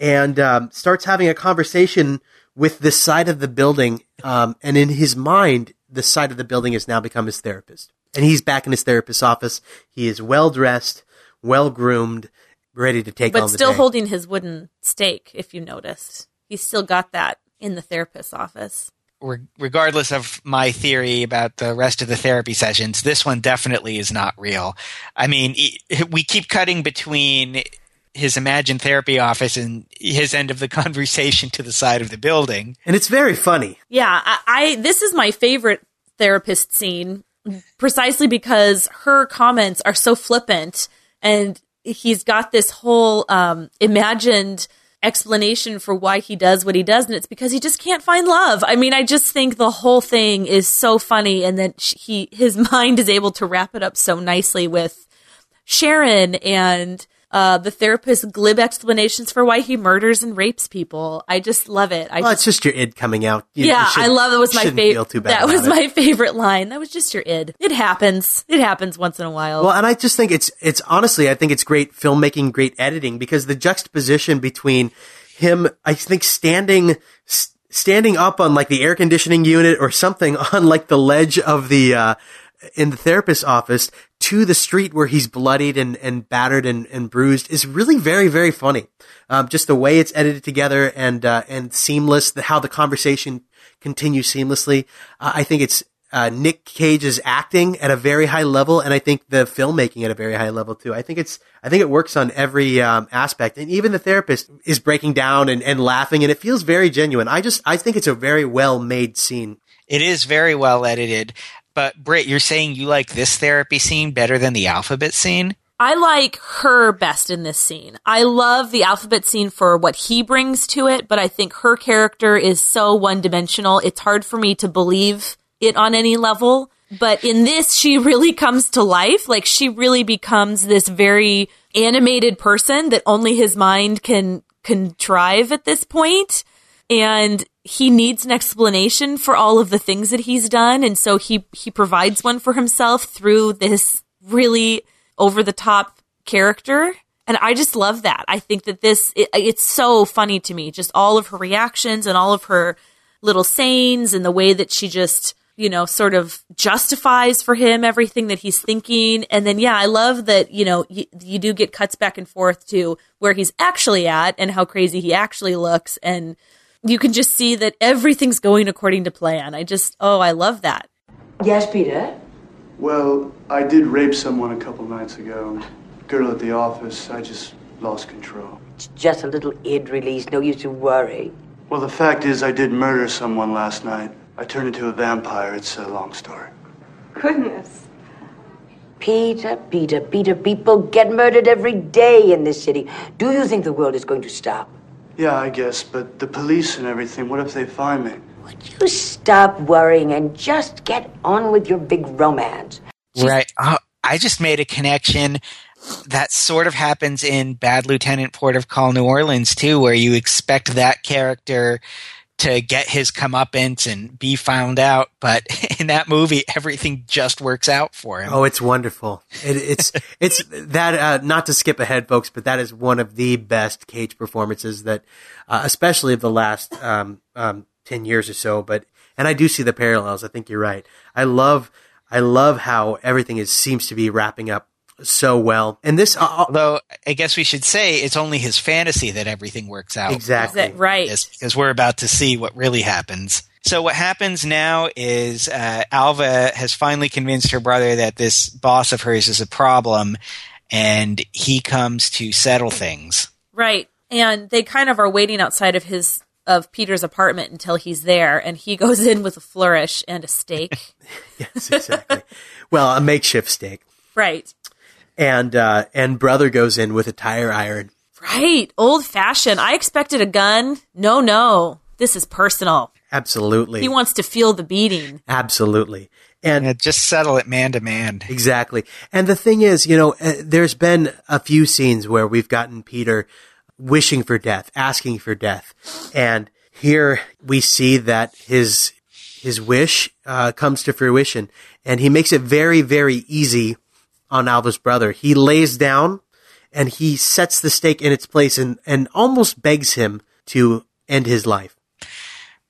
and um, starts having a conversation with the side of the building. Um, and in his mind, the side of the building has now become his therapist. And he's back in his therapist's office. He is well dressed, well groomed, ready to take on But the still day. holding his wooden stake, if you noticed. He's still got that in the therapist's office. Re- regardless of my theory about the rest of the therapy sessions, this one definitely is not real. I mean, we keep cutting between his imagined therapy office and his end of the (laughs) conversation to the side of the building. and it's very funny. Yeah, I, I this is my favorite therapist scene precisely because her comments are so flippant and he's got this whole um, imagined explanation for why he does what he does and it's because he just can't find love. I mean, I just think the whole thing is so funny and that he his (laughs) mind is able to wrap it up so nicely with Sharon and uh, the therapist's glib explanations for why he murders and rapes people. I just love it. I Well, just it's just your id coming out. You- yeah, you I love that was my favorite. That was it. my favorite line. That was just your id. It happens. It happens once in a while. Well, and I just think it's it's honestly, I think it's great filmmaking, great editing because the juxtaposition between him, I think standing s- standing up on like the air conditioning unit or something (laughs) on like the ledge of the uh in the therapist's office to the street where he's bloodied and, and battered and, and bruised is really very, very funny. Um, just the way it's edited together and, uh, and seamless, the, how the conversation continues seamlessly. Uh, I think it's, uh, Nick Cage's acting at a very high level, and I think the filmmaking at a very high level too. I think it's, I think it works on every um, aspect, and even the therapist is breaking down and, and laughing, and it feels very genuine. I just, I think it's a very well made scene. It is very well edited. But Britt, you're saying you like this therapy scene better than the alphabet scene? I like her best in this scene. I love the alphabet scene for what he brings to it, but I think her character is so one dimensional. It's hard for me to believe it on any level. But in this, she (laughs) really comes to life. Like she really becomes this very animated person that only his mind can contrive at this point. And he needs an explanation for all of the things that he's done. And so he, he provides one for himself through this really over the top character. And I just love that. I think that this, it, it's so funny to me. Just all of her reactions and all of her little sayings and the way that she just, you know, sort of justifies for him everything that he's thinking. And then, yeah, I love that, you know, you, you do get cuts back and forth to where he's actually at and how crazy he actually looks. And you can just see that everything's going according to plan. I just, oh, I love that. Yes, Peter? Well, I did rape someone a couple nights ago. Girl at the office, I just lost control. It's just a little id release, no use to worry. Well, the fact is, I did murder someone last night. I turned into a vampire. It's a long story. Goodness. Peter, Peter, Peter, people get murdered every day in this city. Do you think the world is going to stop? Yeah, I guess, but the police and everything, what if they find me? Would you stop worrying and just get on with your big romance. Right. Oh, I just made a connection that sort of happens in Bad Lieutenant Port of Call New Orleans too, where you expect that character to get his comeuppance and be found out, but (laughs) in that movie, everything just works out for him. Oh, it's wonderful. It, it's (laughs) it's that uh, not to skip ahead, folks, but that is one of the best Cage performances that, uh, especially of the last um, um, ten years or so. But and I do see the parallels. I think you're right. I love I love how everything is seems to be wrapping up so well. And this, uh, although I guess we should say it's only his fantasy that everything works out. Exactly. Is it right? Yes, because we're about to see what really happens. So what happens now is uh, Alva has finally convinced her brother that this boss of hers is a problem, and he comes to settle things. Right. And they kind of are waiting outside of his of Peter's apartment until he's there and he (laughs) goes in with a flourish and a stake. (laughs) yes, exactly. well, a makeshift stake. Right. And uh and brother goes in with a tire iron. Right. Old fashioned. I expected a gun. No, no. This is personal. Absolutely. He wants to feel the beating. Absolutely. And Yeah, just settle it man to man. Exactly. And the thing is, you know, uh, there's been a few scenes where we've gotten Peter wishing for death, asking for death. And here we see that his, his wish, uh, comes to fruition and he makes it very, very easy on Alva's brother. He lays down and he sets the stake in its place and, and almost begs him to end his life.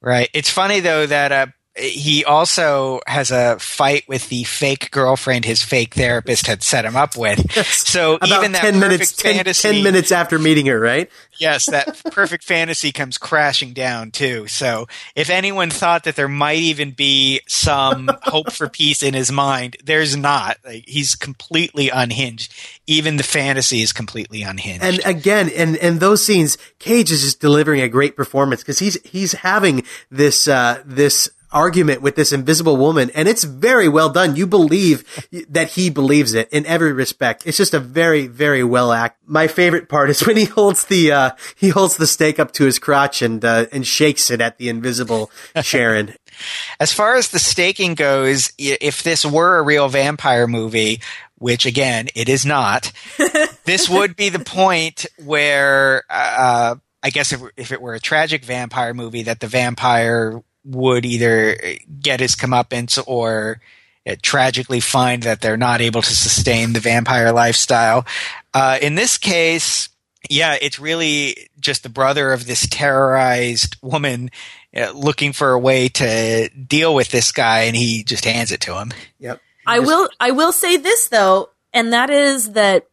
Right. It's funny though that uh, he also has a fight with the fake girlfriend his fake therapist had set him up with. (laughs) So About even that 10 minutes, 10, fantasy, 10 minutes after meeting her, right? yes, that (laughs) perfect fantasy comes crashing down too. So if anyone thought that there might even be some hope for peace in his mind, there's not. Like, he's completely unhinged. Even the fantasy is completely unhinged. And again, and in those scenes, Cage is just delivering a great performance because he's, he's having this, uh, this argument with this invisible woman and it's very well done. You believe that he believes it in every respect. It's just a very, very well act. My favorite part is (laughs) when he holds the, uh, he holds the stake up to his crotch and, uh, and shakes it at the invisible Sharon. (laughs) As far as the staking goes, if this were a real vampire movie, which again, it is not, (laughs) this would be the point where, uh, I guess if, if it were a tragic vampire movie, that the vampire would either get his comeuppance or uh, tragically find that they're not able to sustain the vampire lifestyle. Uh, in this case, yeah, it's really just the brother of this terrorized woman uh, looking for a way to deal with this guy, and he just hands it to him. Yep. I will I will say this though, and that is that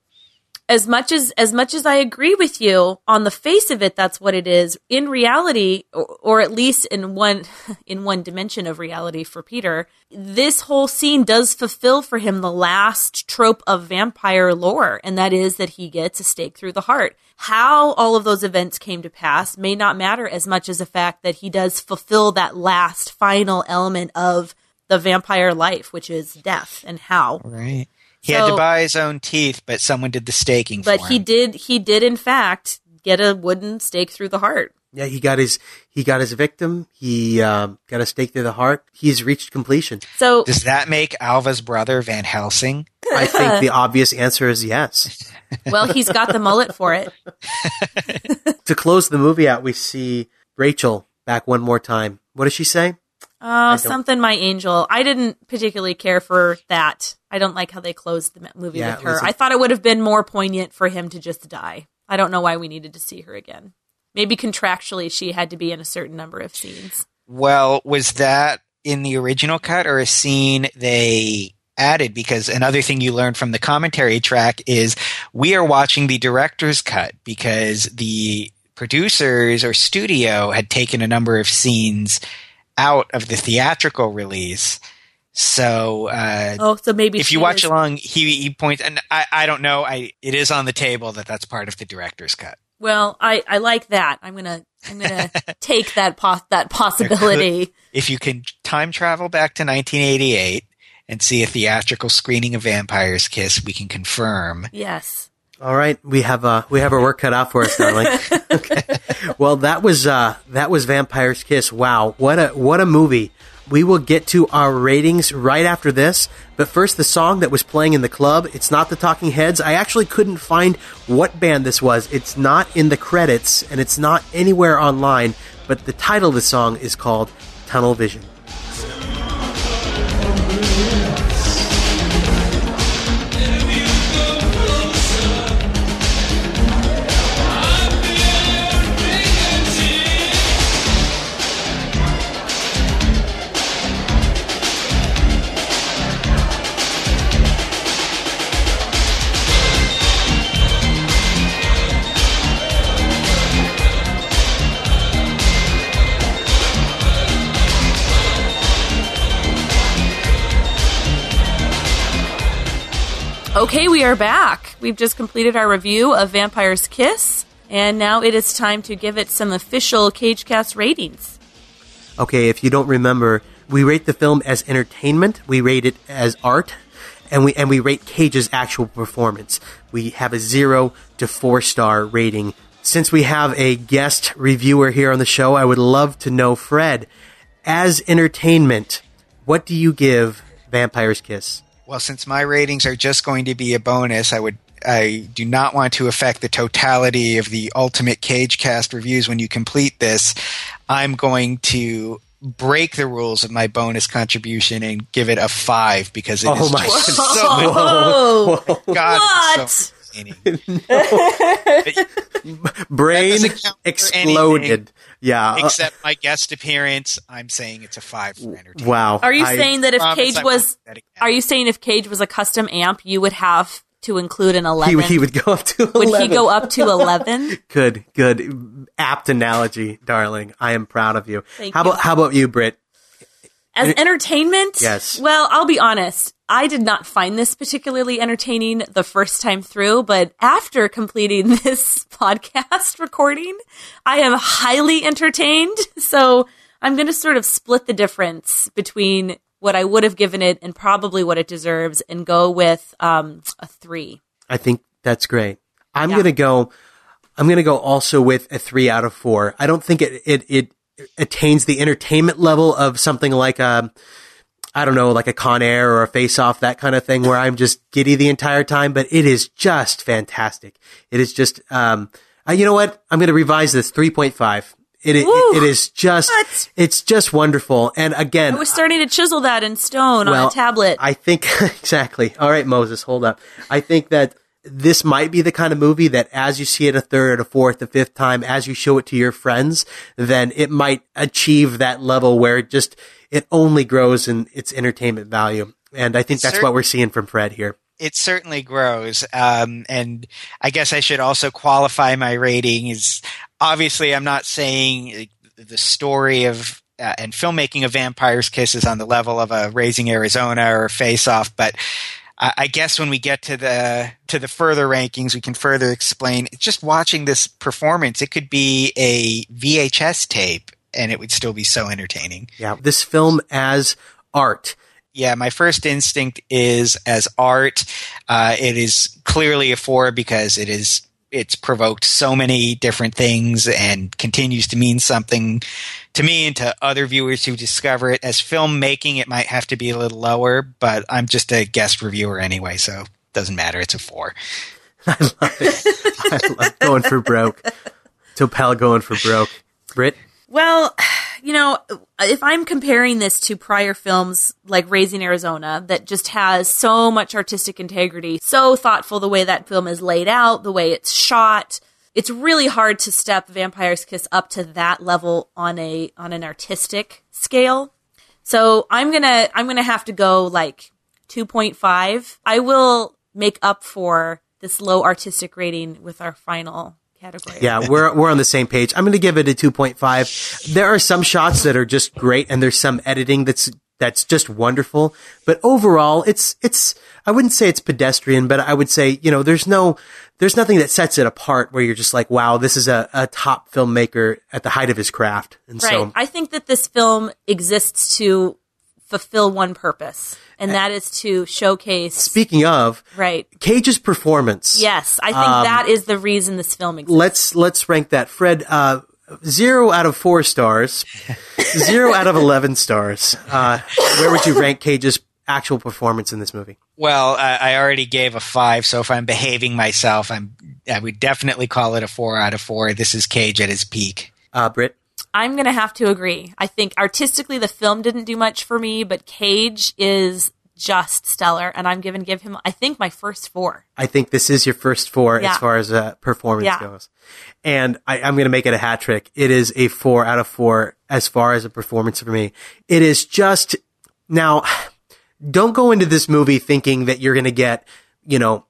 as much as as much as I agree with you on the face of it, that's what it is. In reality, or, or at least in one (laughs) in one dimension of reality for Peter, this whole scene does fulfill for him the last trope of vampire lore, and that is that he gets a stake through the heart. How all of those events came to pass may not matter as much as the fact that he does fulfill that last final element of the vampire life, which is death and how. Right. He had to buy his own teeth, but someone did the staking But for he did he did in fact get a wooden stake through the heart. Yeah, he got his, he got his victim. He, um, got a stake through the heart. He's reached completion. So Does that make Alva's brother Van Helsing? I (laughs) think the obvious answer is yes. well, he's got the mullet for it. (laughs) to close the movie out, we see Rachel back one more time. What does she say? Oh, something my angel. I didn't particularly care for that. I don't like how they closed the movie Yeah, with her. a- I thought it would have been more poignant for him to just die. I don't know why we needed to see her again. Maybe contractually she had to be in a certain number of scenes. Well, was that in the original cut or a scene they added? Because another thing you learned from the commentary track is we are watching the director's cut because the producers or studio had taken a number of scenes out of the theatrical release. So, uh, Oh, so maybe if you watch is- along, he, he points, and I, I don't know, I, it is on the table that that's part of the director's cut. Well, I, I like that. I'm gonna I'm gonna (laughs) take that pos- that possibility. if you can time travel back to 1988 and see a theatrical screening of Vampire's Kiss, we can confirm. Yes. All right, we have uh, we have our work cut out for us, darling. (laughs) okay. well, that was uh, that was Vampire's Kiss. Wow, what a what a movie! We will get to our ratings right after this, but first, the song that was playing in the club. It's not the Talking Heads. I actually couldn't find what band this was. It's not in the credits, and it's not anywhere online. But the title of the song is called Tunnel Vision. Okay, we are back. We've just completed our review of Vampire's Kiss, and now it is time to give it some official CageCast ratings. Okay, if you don't remember, we rate the film as entertainment, we rate it as art, and we and we rate Cage's actual performance. We have a zero to four star rating. Since we have a guest reviewer here on the show, I would love to know, Fred, as entertainment, what do you give Vampire's Kiss? Well, since my ratings are just going to be a bonus, I would I do not want to affect the totality of the ultimate CageCast reviews when you complete this. I'm going to break the rules of my bonus contribution and give it a five because it oh is Oh my just (laughs) so Whoa! (laughs) God, what? it's so entertaining. (laughs) Brain doesn't exploded. Anything. Yeah. uh, Except my guest appearance, I'm saying it's a five for entertainment. wow. Are you I- saying that if promise Cage was do that again. Are you saying if Cage was a custom amp, you would have to include an 11? would- he would go up to Would 11. he go up to (laughs) 11? Good, good, apt analogy, darling. I am proud of you. Thank how you. about how about you, Britt? As entertainment? Yes. Well, I'll be honest. I did not find this particularly entertaining the first time through, but after completing (laughs) this podcast recording, I am highly entertained. So I'm going to sort of split the difference between what I would have given it and probably what it deserves and go with um, a three. I think that's great. I'm Yeah. gonna go. I'm gonna go also with a three out of four. I don't think it it, it attains the entertainment level of something like a, I don't know, like a Con Air or a Face Off, that kind of thing, where I'm just giddy the entire time. But it is just fantastic. It is just. Um, uh, you know what? I'm gonna revise this. Three point five. It, it, it is just. What? It's just wonderful. And again, I was starting to chisel that in stone on a tablet. I think (laughs) exactly. All right, Moses, hold up. I think that this might be the kind of movie that as you see it a third, a fourth, a fifth time, as you show it to your friends, then it might achieve that level where it just it only grows in its entertainment value. And I think that's what we're seeing from Fred here. it certainly grows. Um, and I guess I should also qualify my rating is obviously I'm not saying the story of uh, and filmmaking of Vampire's Kiss is on the level of a Raising Arizona or Face Off, but I I guess when we get to the to the further rankings, we can further explain. Just watching this performance, it could be a VHS tape, and it would still be so entertaining. Yeah, this film as art. Yeah, my first instinct is as art. Uh, it is clearly a four because it is it's provoked so many different things and continues to mean something to me and to other viewers who discover it. As filmmaking, it might have to be a little lower, but I'm just a guest reviewer anyway, so it doesn't matter. It's a four. (laughs) I love it. I love going for broke. Topel going for broke. Britt? Well, (sighs) you know, if I'm comparing this to prior films like Raising Arizona, that just has so much artistic integrity, so thoughtful the way that film is laid out, the way it's shot, it's really hard to step Vampire's Kiss up to that level on a on an artistic scale. So I'm gonna I'm gonna have to go like 2.5. I will make up for this low artistic rating with our final category. Yeah, (laughs) we're we're on the same page. I'm going to give it a 2.5. There are some shots that are just great and there's some editing that's that's just wonderful, but overall it's it's I wouldn't say it's pedestrian, but I would say, you know, there's no there's nothing that sets it apart where you're just like, wow, this is a, a top filmmaker at the height of his craft. And Right. so I think that this film exists to fulfill one purpose, and that is to showcase. speaking of Right. Cage's performance. Yes, I think Um, that is the reason this film exists. let's let's rank that. Fred, uh, zero out of four stars, (laughs) zero out of 11 stars. Uh, where would you rank Cage's actual performance in this movie? Well, I, I already gave a five, so if I'm behaving myself, I'm I would definitely call it a four out of four. This is Cage at his peak. Uh, Britt? I'm going to have to agree. I think artistically the film didn't do much for me, but Cage is just stellar, and I'm going to give him, I think, my first four. I think this is your first four Yeah. as far as uh, performance Yeah. goes. And I, I'm going to make it a hat trick. It is a four out of four as far as a performance for me. It is just, now, don't go into this movie thinking that you're going to get, you know,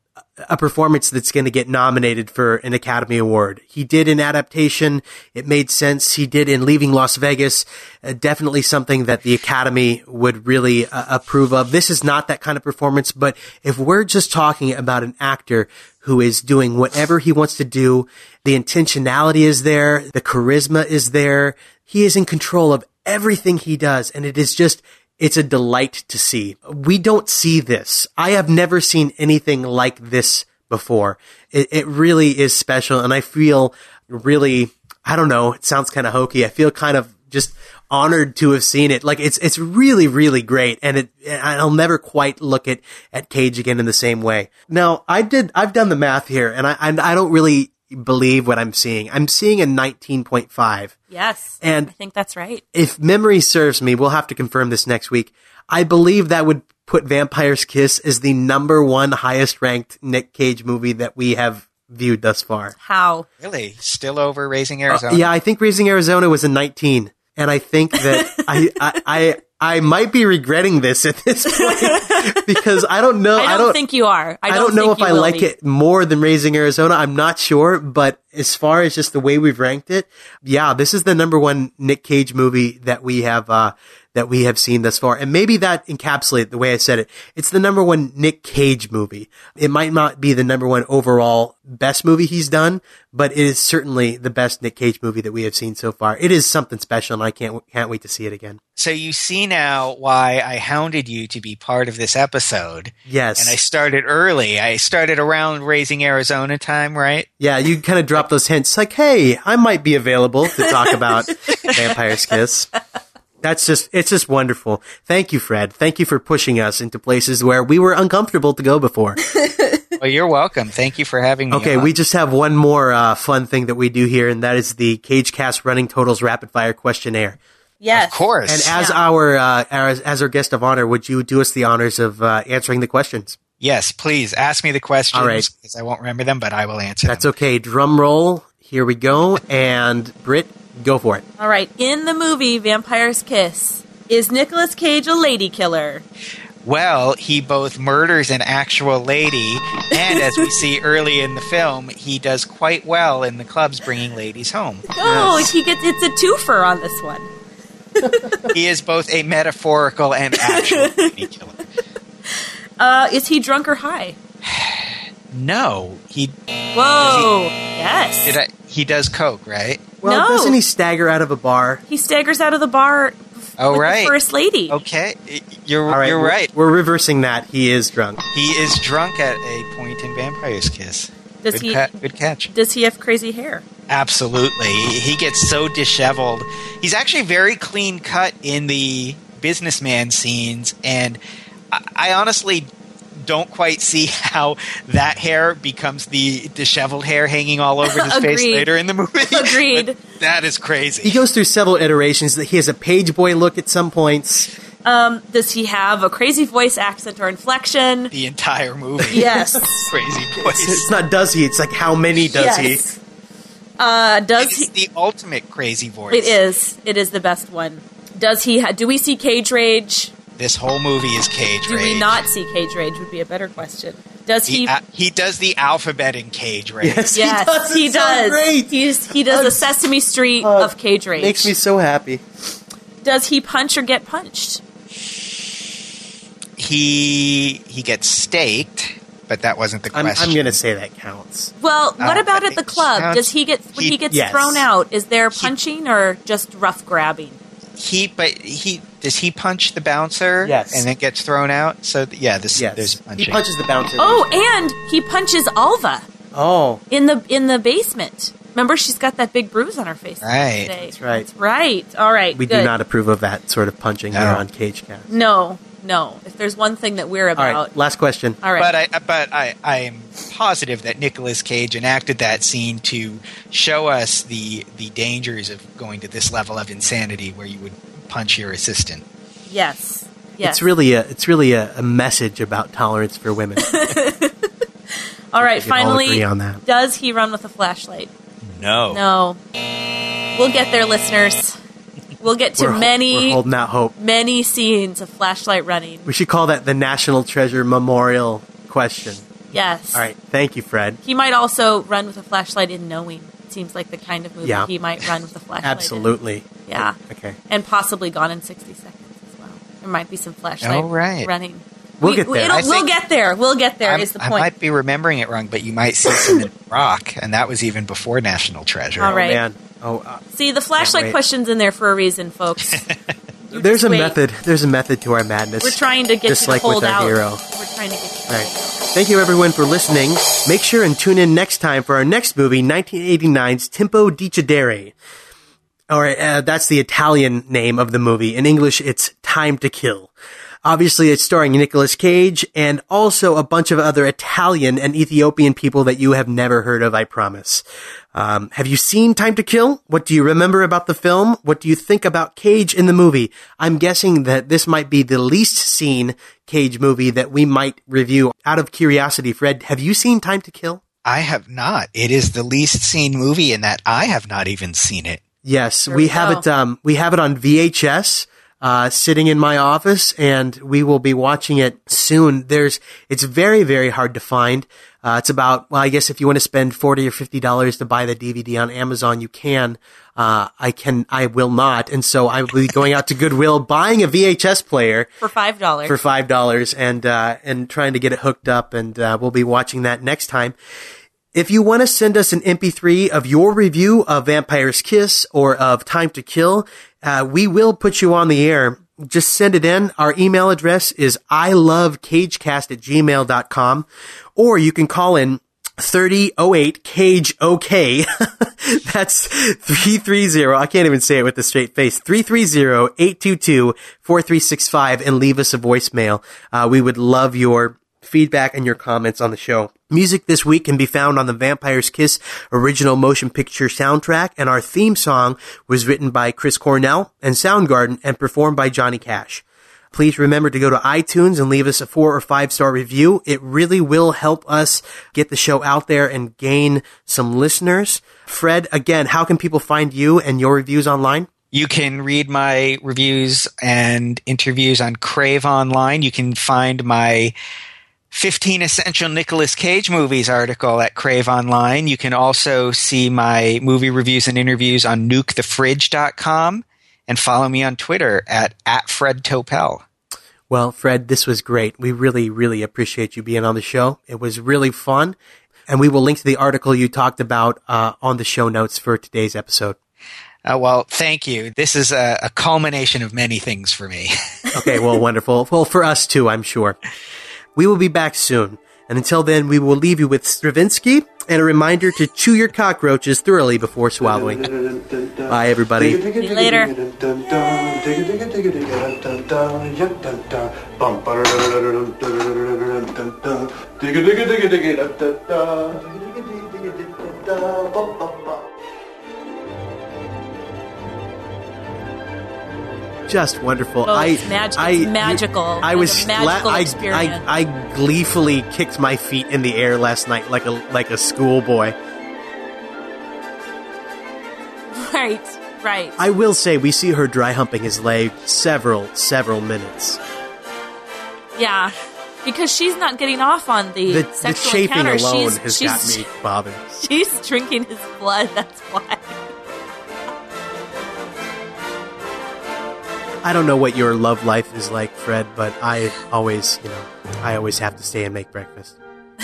a performance that's going to get nominated for an Academy Award. He did in adaptation. It made sense. He did in Leaving Las Vegas. Uh, definitely something that the Academy would really uh, approve of. This is not that kind of performance, but if we're just talking about an actor who is doing whatever he wants to do, the intentionality is there, the charisma is there. He is in control of everything he does, and it is just it's a delight to see. We don't see this. I have never seen anything like this before. It, it really is special, and I feel really, I don't know, it sounds kind of hokey. I feel kind of just honored to have seen it. Like it's it's really really great, and it, I'll never quite look at at Cage again in the same way. Now I did I've done the math here, and I I, I don't really believe what I'm seeing. I'm seeing a 19.5. Yes. And I think that's right. if memory serves me, we'll have to confirm this next week. I believe that would put Vampire's Kiss as the number one highest ranked Nick Cage movie that we have viewed thus far. How? Really, still over Raising Uh, Arizona. yeah, I think Raising Arizona was a 19, and I think that (laughs) I, I I I might be regretting this at this (laughs) point because I don't know. I don't, I don't think you are. I I don't, don't, know if I like be. it more than Raising Arizona. I'm not sure, but as far as just the way we've ranked it, yeah, this is the number one Nick Cage movie that we have uh, that we have seen thus far, and maybe that encapsulates the way I said it. It's the number one Nick Cage movie. It might not be the number one overall best movie he's done, but it is certainly the best Nick Cage movie that we have seen so far. It is something special, and I can't can't wait to see it again. So you see now why I hounded you to be part of this episode. Yes. And I started early. I started around Raising Arizona time, right? Yeah, you kind of drop those hints like, hey, I might be available to talk about (laughs) Vampire's Kiss. That's just, it's just wonderful. Thank you, Fred. Thank you for pushing us into places where we were uncomfortable to go before. (laughs) Well, you're welcome. Thank you for having me. Okay, on. we just have one more uh, fun thing that we do here, and that is the CageCast Running Totals Rapid Fire Questionnaire. Yes. Of course. And as our uh, as, as our guest of honor, would you do us the honors of uh, answering the questions? Yes, please ask me the questions. All right. Because I won't remember them, but I will answer That's okay. Drum roll. Here we go. And Britt, go for it. All right. In the movie Vampire's Kiss, is Nicolas Cage a lady killer? Well, he both murders an actual lady, and as we see early in the film, he does quite well in the clubs bringing ladies home. Oh, he gets it's a twofer on this one. (laughs) (laughs) he is both a metaphorical and actual lady killer. Uh, is he drunk or high? (sighs) No, he Whoa. Yes. did. I, he does coke, right? Well, No. doesn't he stagger out of a bar? He staggers out of the bar Oh, with right. the first lady. Okay, you're All right, you're we're- right. We're reversing that. He is drunk. He is drunk at a point in Vampire's Kiss. Does good, he- ca- good catch. Does he have crazy hair? Absolutely. He gets so disheveled. He's actually very clean cut in the businessman scenes, and I, I honestly don't quite see how that hair becomes the disheveled hair hanging all over his face later in the movie. (laughs) Agreed. But that is crazy. He goes through several iterations. That he has a page boy look at some points. Um, does he have a crazy voice accent or inflection? the entire movie. (laughs) Yes. (laughs) crazy It's, voice. it's not does he? It's like how many does Yes. Uh, does It's he? the ultimate crazy voice. It is. It is the best one. Does he? Ha- do we see cage rage? This whole movie is cage Do rage. Do we not see cage rage? Would be a better question. Does He, he? a- he does the alphabet in cage rage. Yes, yes, he does. he It's so does. great. He's, he does a Sesame Street of cage rage. Makes me so happy. does he punch or get punched? He he gets staked, but that wasn't the I'm, question. I'm going to say that counts. Well, what Uh, about at the club? sounds- Does he get when he- he, gets yes. thrown out? Is there punching or just rough grabbing? He but he does he punch the bouncer? Yes. and it gets thrown out. So th- yeah, this Yes, there's he punching. punches the bouncer. Oh, and he punches Alva Oh, in the in the basement. Remember, she's got that big bruise on her face. Right. Today. That's right. That's right. All right. We good. do not approve of that sort of punching here No. on CageCast. No, no. If there's one thing that we're about, right, last question. All right. But I but I I'm positive that Nicolas Cage enacted that scene to show us the the dangers of going to this level of insanity where you would punch your assistant. yes, yes. It's really a it's really a, a message about tolerance for women. (laughs) all right. we can all Finally, on that. does he run with a flashlight? No. No. We'll get there, listeners. We'll get to We're, many, we're holding out hope. many scenes of flashlight running. We should call that the National Treasure Memorial question. Yes. All right, thank you, Fred. He might also run with a flashlight in knowing. Seems like the kind of movie Yeah. he might run with a flashlight. in. Absolutely. Yeah. Okay. And possibly Gone in 60 Seconds as well. There might be some flashlight Oh, right. running. We'll We- get there. it'll- we'll get there. We'll get there. I'm- Is the I point. might be remembering it wrong, but you might see some in Rock, and that was even before National Treasure. All right. Oh, man, oh, uh, See, the flashlight question's in there for a reason, folks. (laughs) There's a wait. method. There's a method to our madness. We're trying to get just you to like hold with our out. hero. We're trying to get you All right. Thank you, everyone, for listening. Make sure and tune in next time for our next movie, 1989's Tempo di Uccidere. All right, uh, that's the Italian name of the movie. In English, it's Time to Kill. Obviously, it's starring Nicolas Cage and also a bunch of other Italian and Ethiopian people that you have never heard of, I promise. Um, have you seen Time to Kill? What do you remember about the film? What do you think about Cage in the movie? I'm guessing that this might be the least seen Cage movie that we might review. Out of curiosity, Fred, have you seen Time to Kill? I have not. It is the least seen movie in that I have not even seen it. Yes, we we have go. it. Um, we have it on VHS, uh, sitting in my office, and we will be watching it soon. There's, it's very, very hard to find. Uh, it's about, well, I guess if you want to spend forty or fifty dollars to buy the DVD on Amazon, you can. Uh, I can, I will not, and so I will be going out to Goodwill, buying a VHS player for five dollars. for five dollars, and uh, and trying to get it hooked up, and uh, we'll be watching that next time. If you want to send us an MP3 of your review of Vampire's Kiss or of Time to Kill, uh, we will put you on the air. Just send it in. Our email address is ilovecagecast at gmail.com, or you can call in 3008 Cage OK. (laughs) That's 330. I can't even say it with a straight face. 330-822-4365 and leave us a voicemail. Uh, we would love your feedback and your comments on the show. Music this week can be found on the Vampire's Kiss original motion picture soundtrack, and our theme song was written by Chris Cornell and Soundgarden and performed by Johnny Cash. Please remember to go to iTunes and leave us a four or five star review. It really will help us get the show out there and gain some listeners. Fred, again, how can people find you and your reviews online? You can read my reviews and interviews on Crave Online. You can find my 15 Essential Nicolas Cage Movies article at Crave Online. You can also see my movie reviews and interviews on nukethefridge.com and follow me on Twitter at, at Fred Topel. Well, Fred, this was great. We really, really appreciate you being on the show. It was really fun. And we will link to the article you talked about uh, on the show notes for today's episode. Uh, well, thank you. This is a, a culmination of many things for me. (laughs) Okay, well, wonderful. Well, for us too, I'm sure. We will be back soon. And until then, we will leave you with Stravinsky and a reminder to chew your cockroaches thoroughly before swallowing. Bye, everybody. See you later. Just wonderful. Oh, I, it's mag- I, it's magical. I was magical I, experience. I, I gleefully kicked my feet in the air last night like a like a schoolboy. (laughs) Right, right. I will say we see her dry humping his leg several several minutes. Yeah, because she's not getting off on the, The, the sexual chafing encounter. alone she's, has she's, got me bothered. (laughs) She's drinking his blood. That's why. I don't know what your love life is like, Fred, but I always, you know, I always have to stay and make breakfast. (laughs)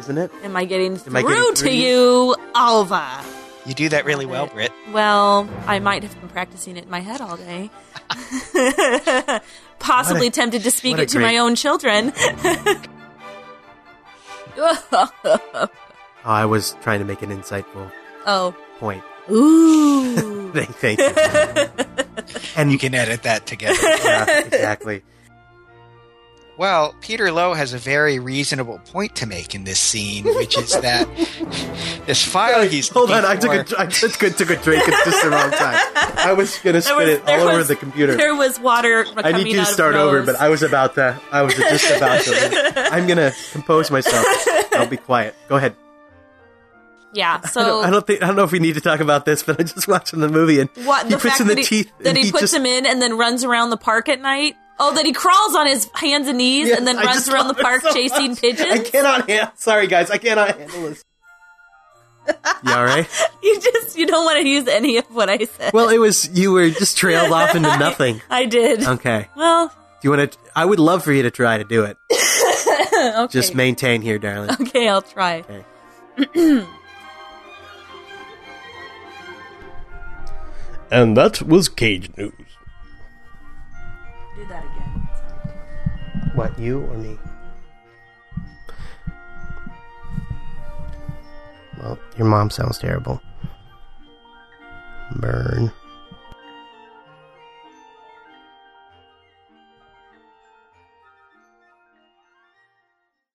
Isn't it? Am I getting Am I getting to through to you, Alva? You do that really well, Britt. Well, I might have been practicing it in my head all day. (laughs) Possibly a- tempted to speak it to my own children. (laughs) Oh, I was trying to make an insightful oh. point. Ooh. thank, thank you. And you can edit that together. (laughs) yeah, exactly. Well, Peter Loew has a very reasonable point to make in this scene, which is that (laughs) this file he's Hold on, I took for- a, I took a, took a drink at just the wrong time. I was gonna There spit was- it there all over was- the computer. There was water. I need you to start over, but I was about to. I was just about to. I'm gonna compose myself. I'll be quiet. Go ahead. Yeah. (laughs) I So don't, I don't think I don't know if we need to talk about this, but I just watching the movie and what he the puts fact in the that he, teeth that and he, puts just, him in and then runs around the park at night. Oh, that he crawls on his hands and knees Yes, and then I runs around the park so chasing much. pigeons. I cannot handle. Sorry, guys, I cannot handle this. (laughs) You all right? You just you don't want to use any of what I said. Well, it was you were just trailed off into (laughs) nothing. I did. Okay. Well, Do you want to? I would love for you to try to do it. okay. Just maintain here, darling. okay, I'll try. Okay. (clears throat) And that was Cage News. Do that again. What you or me? Well, your mom sounds terrible. Burn.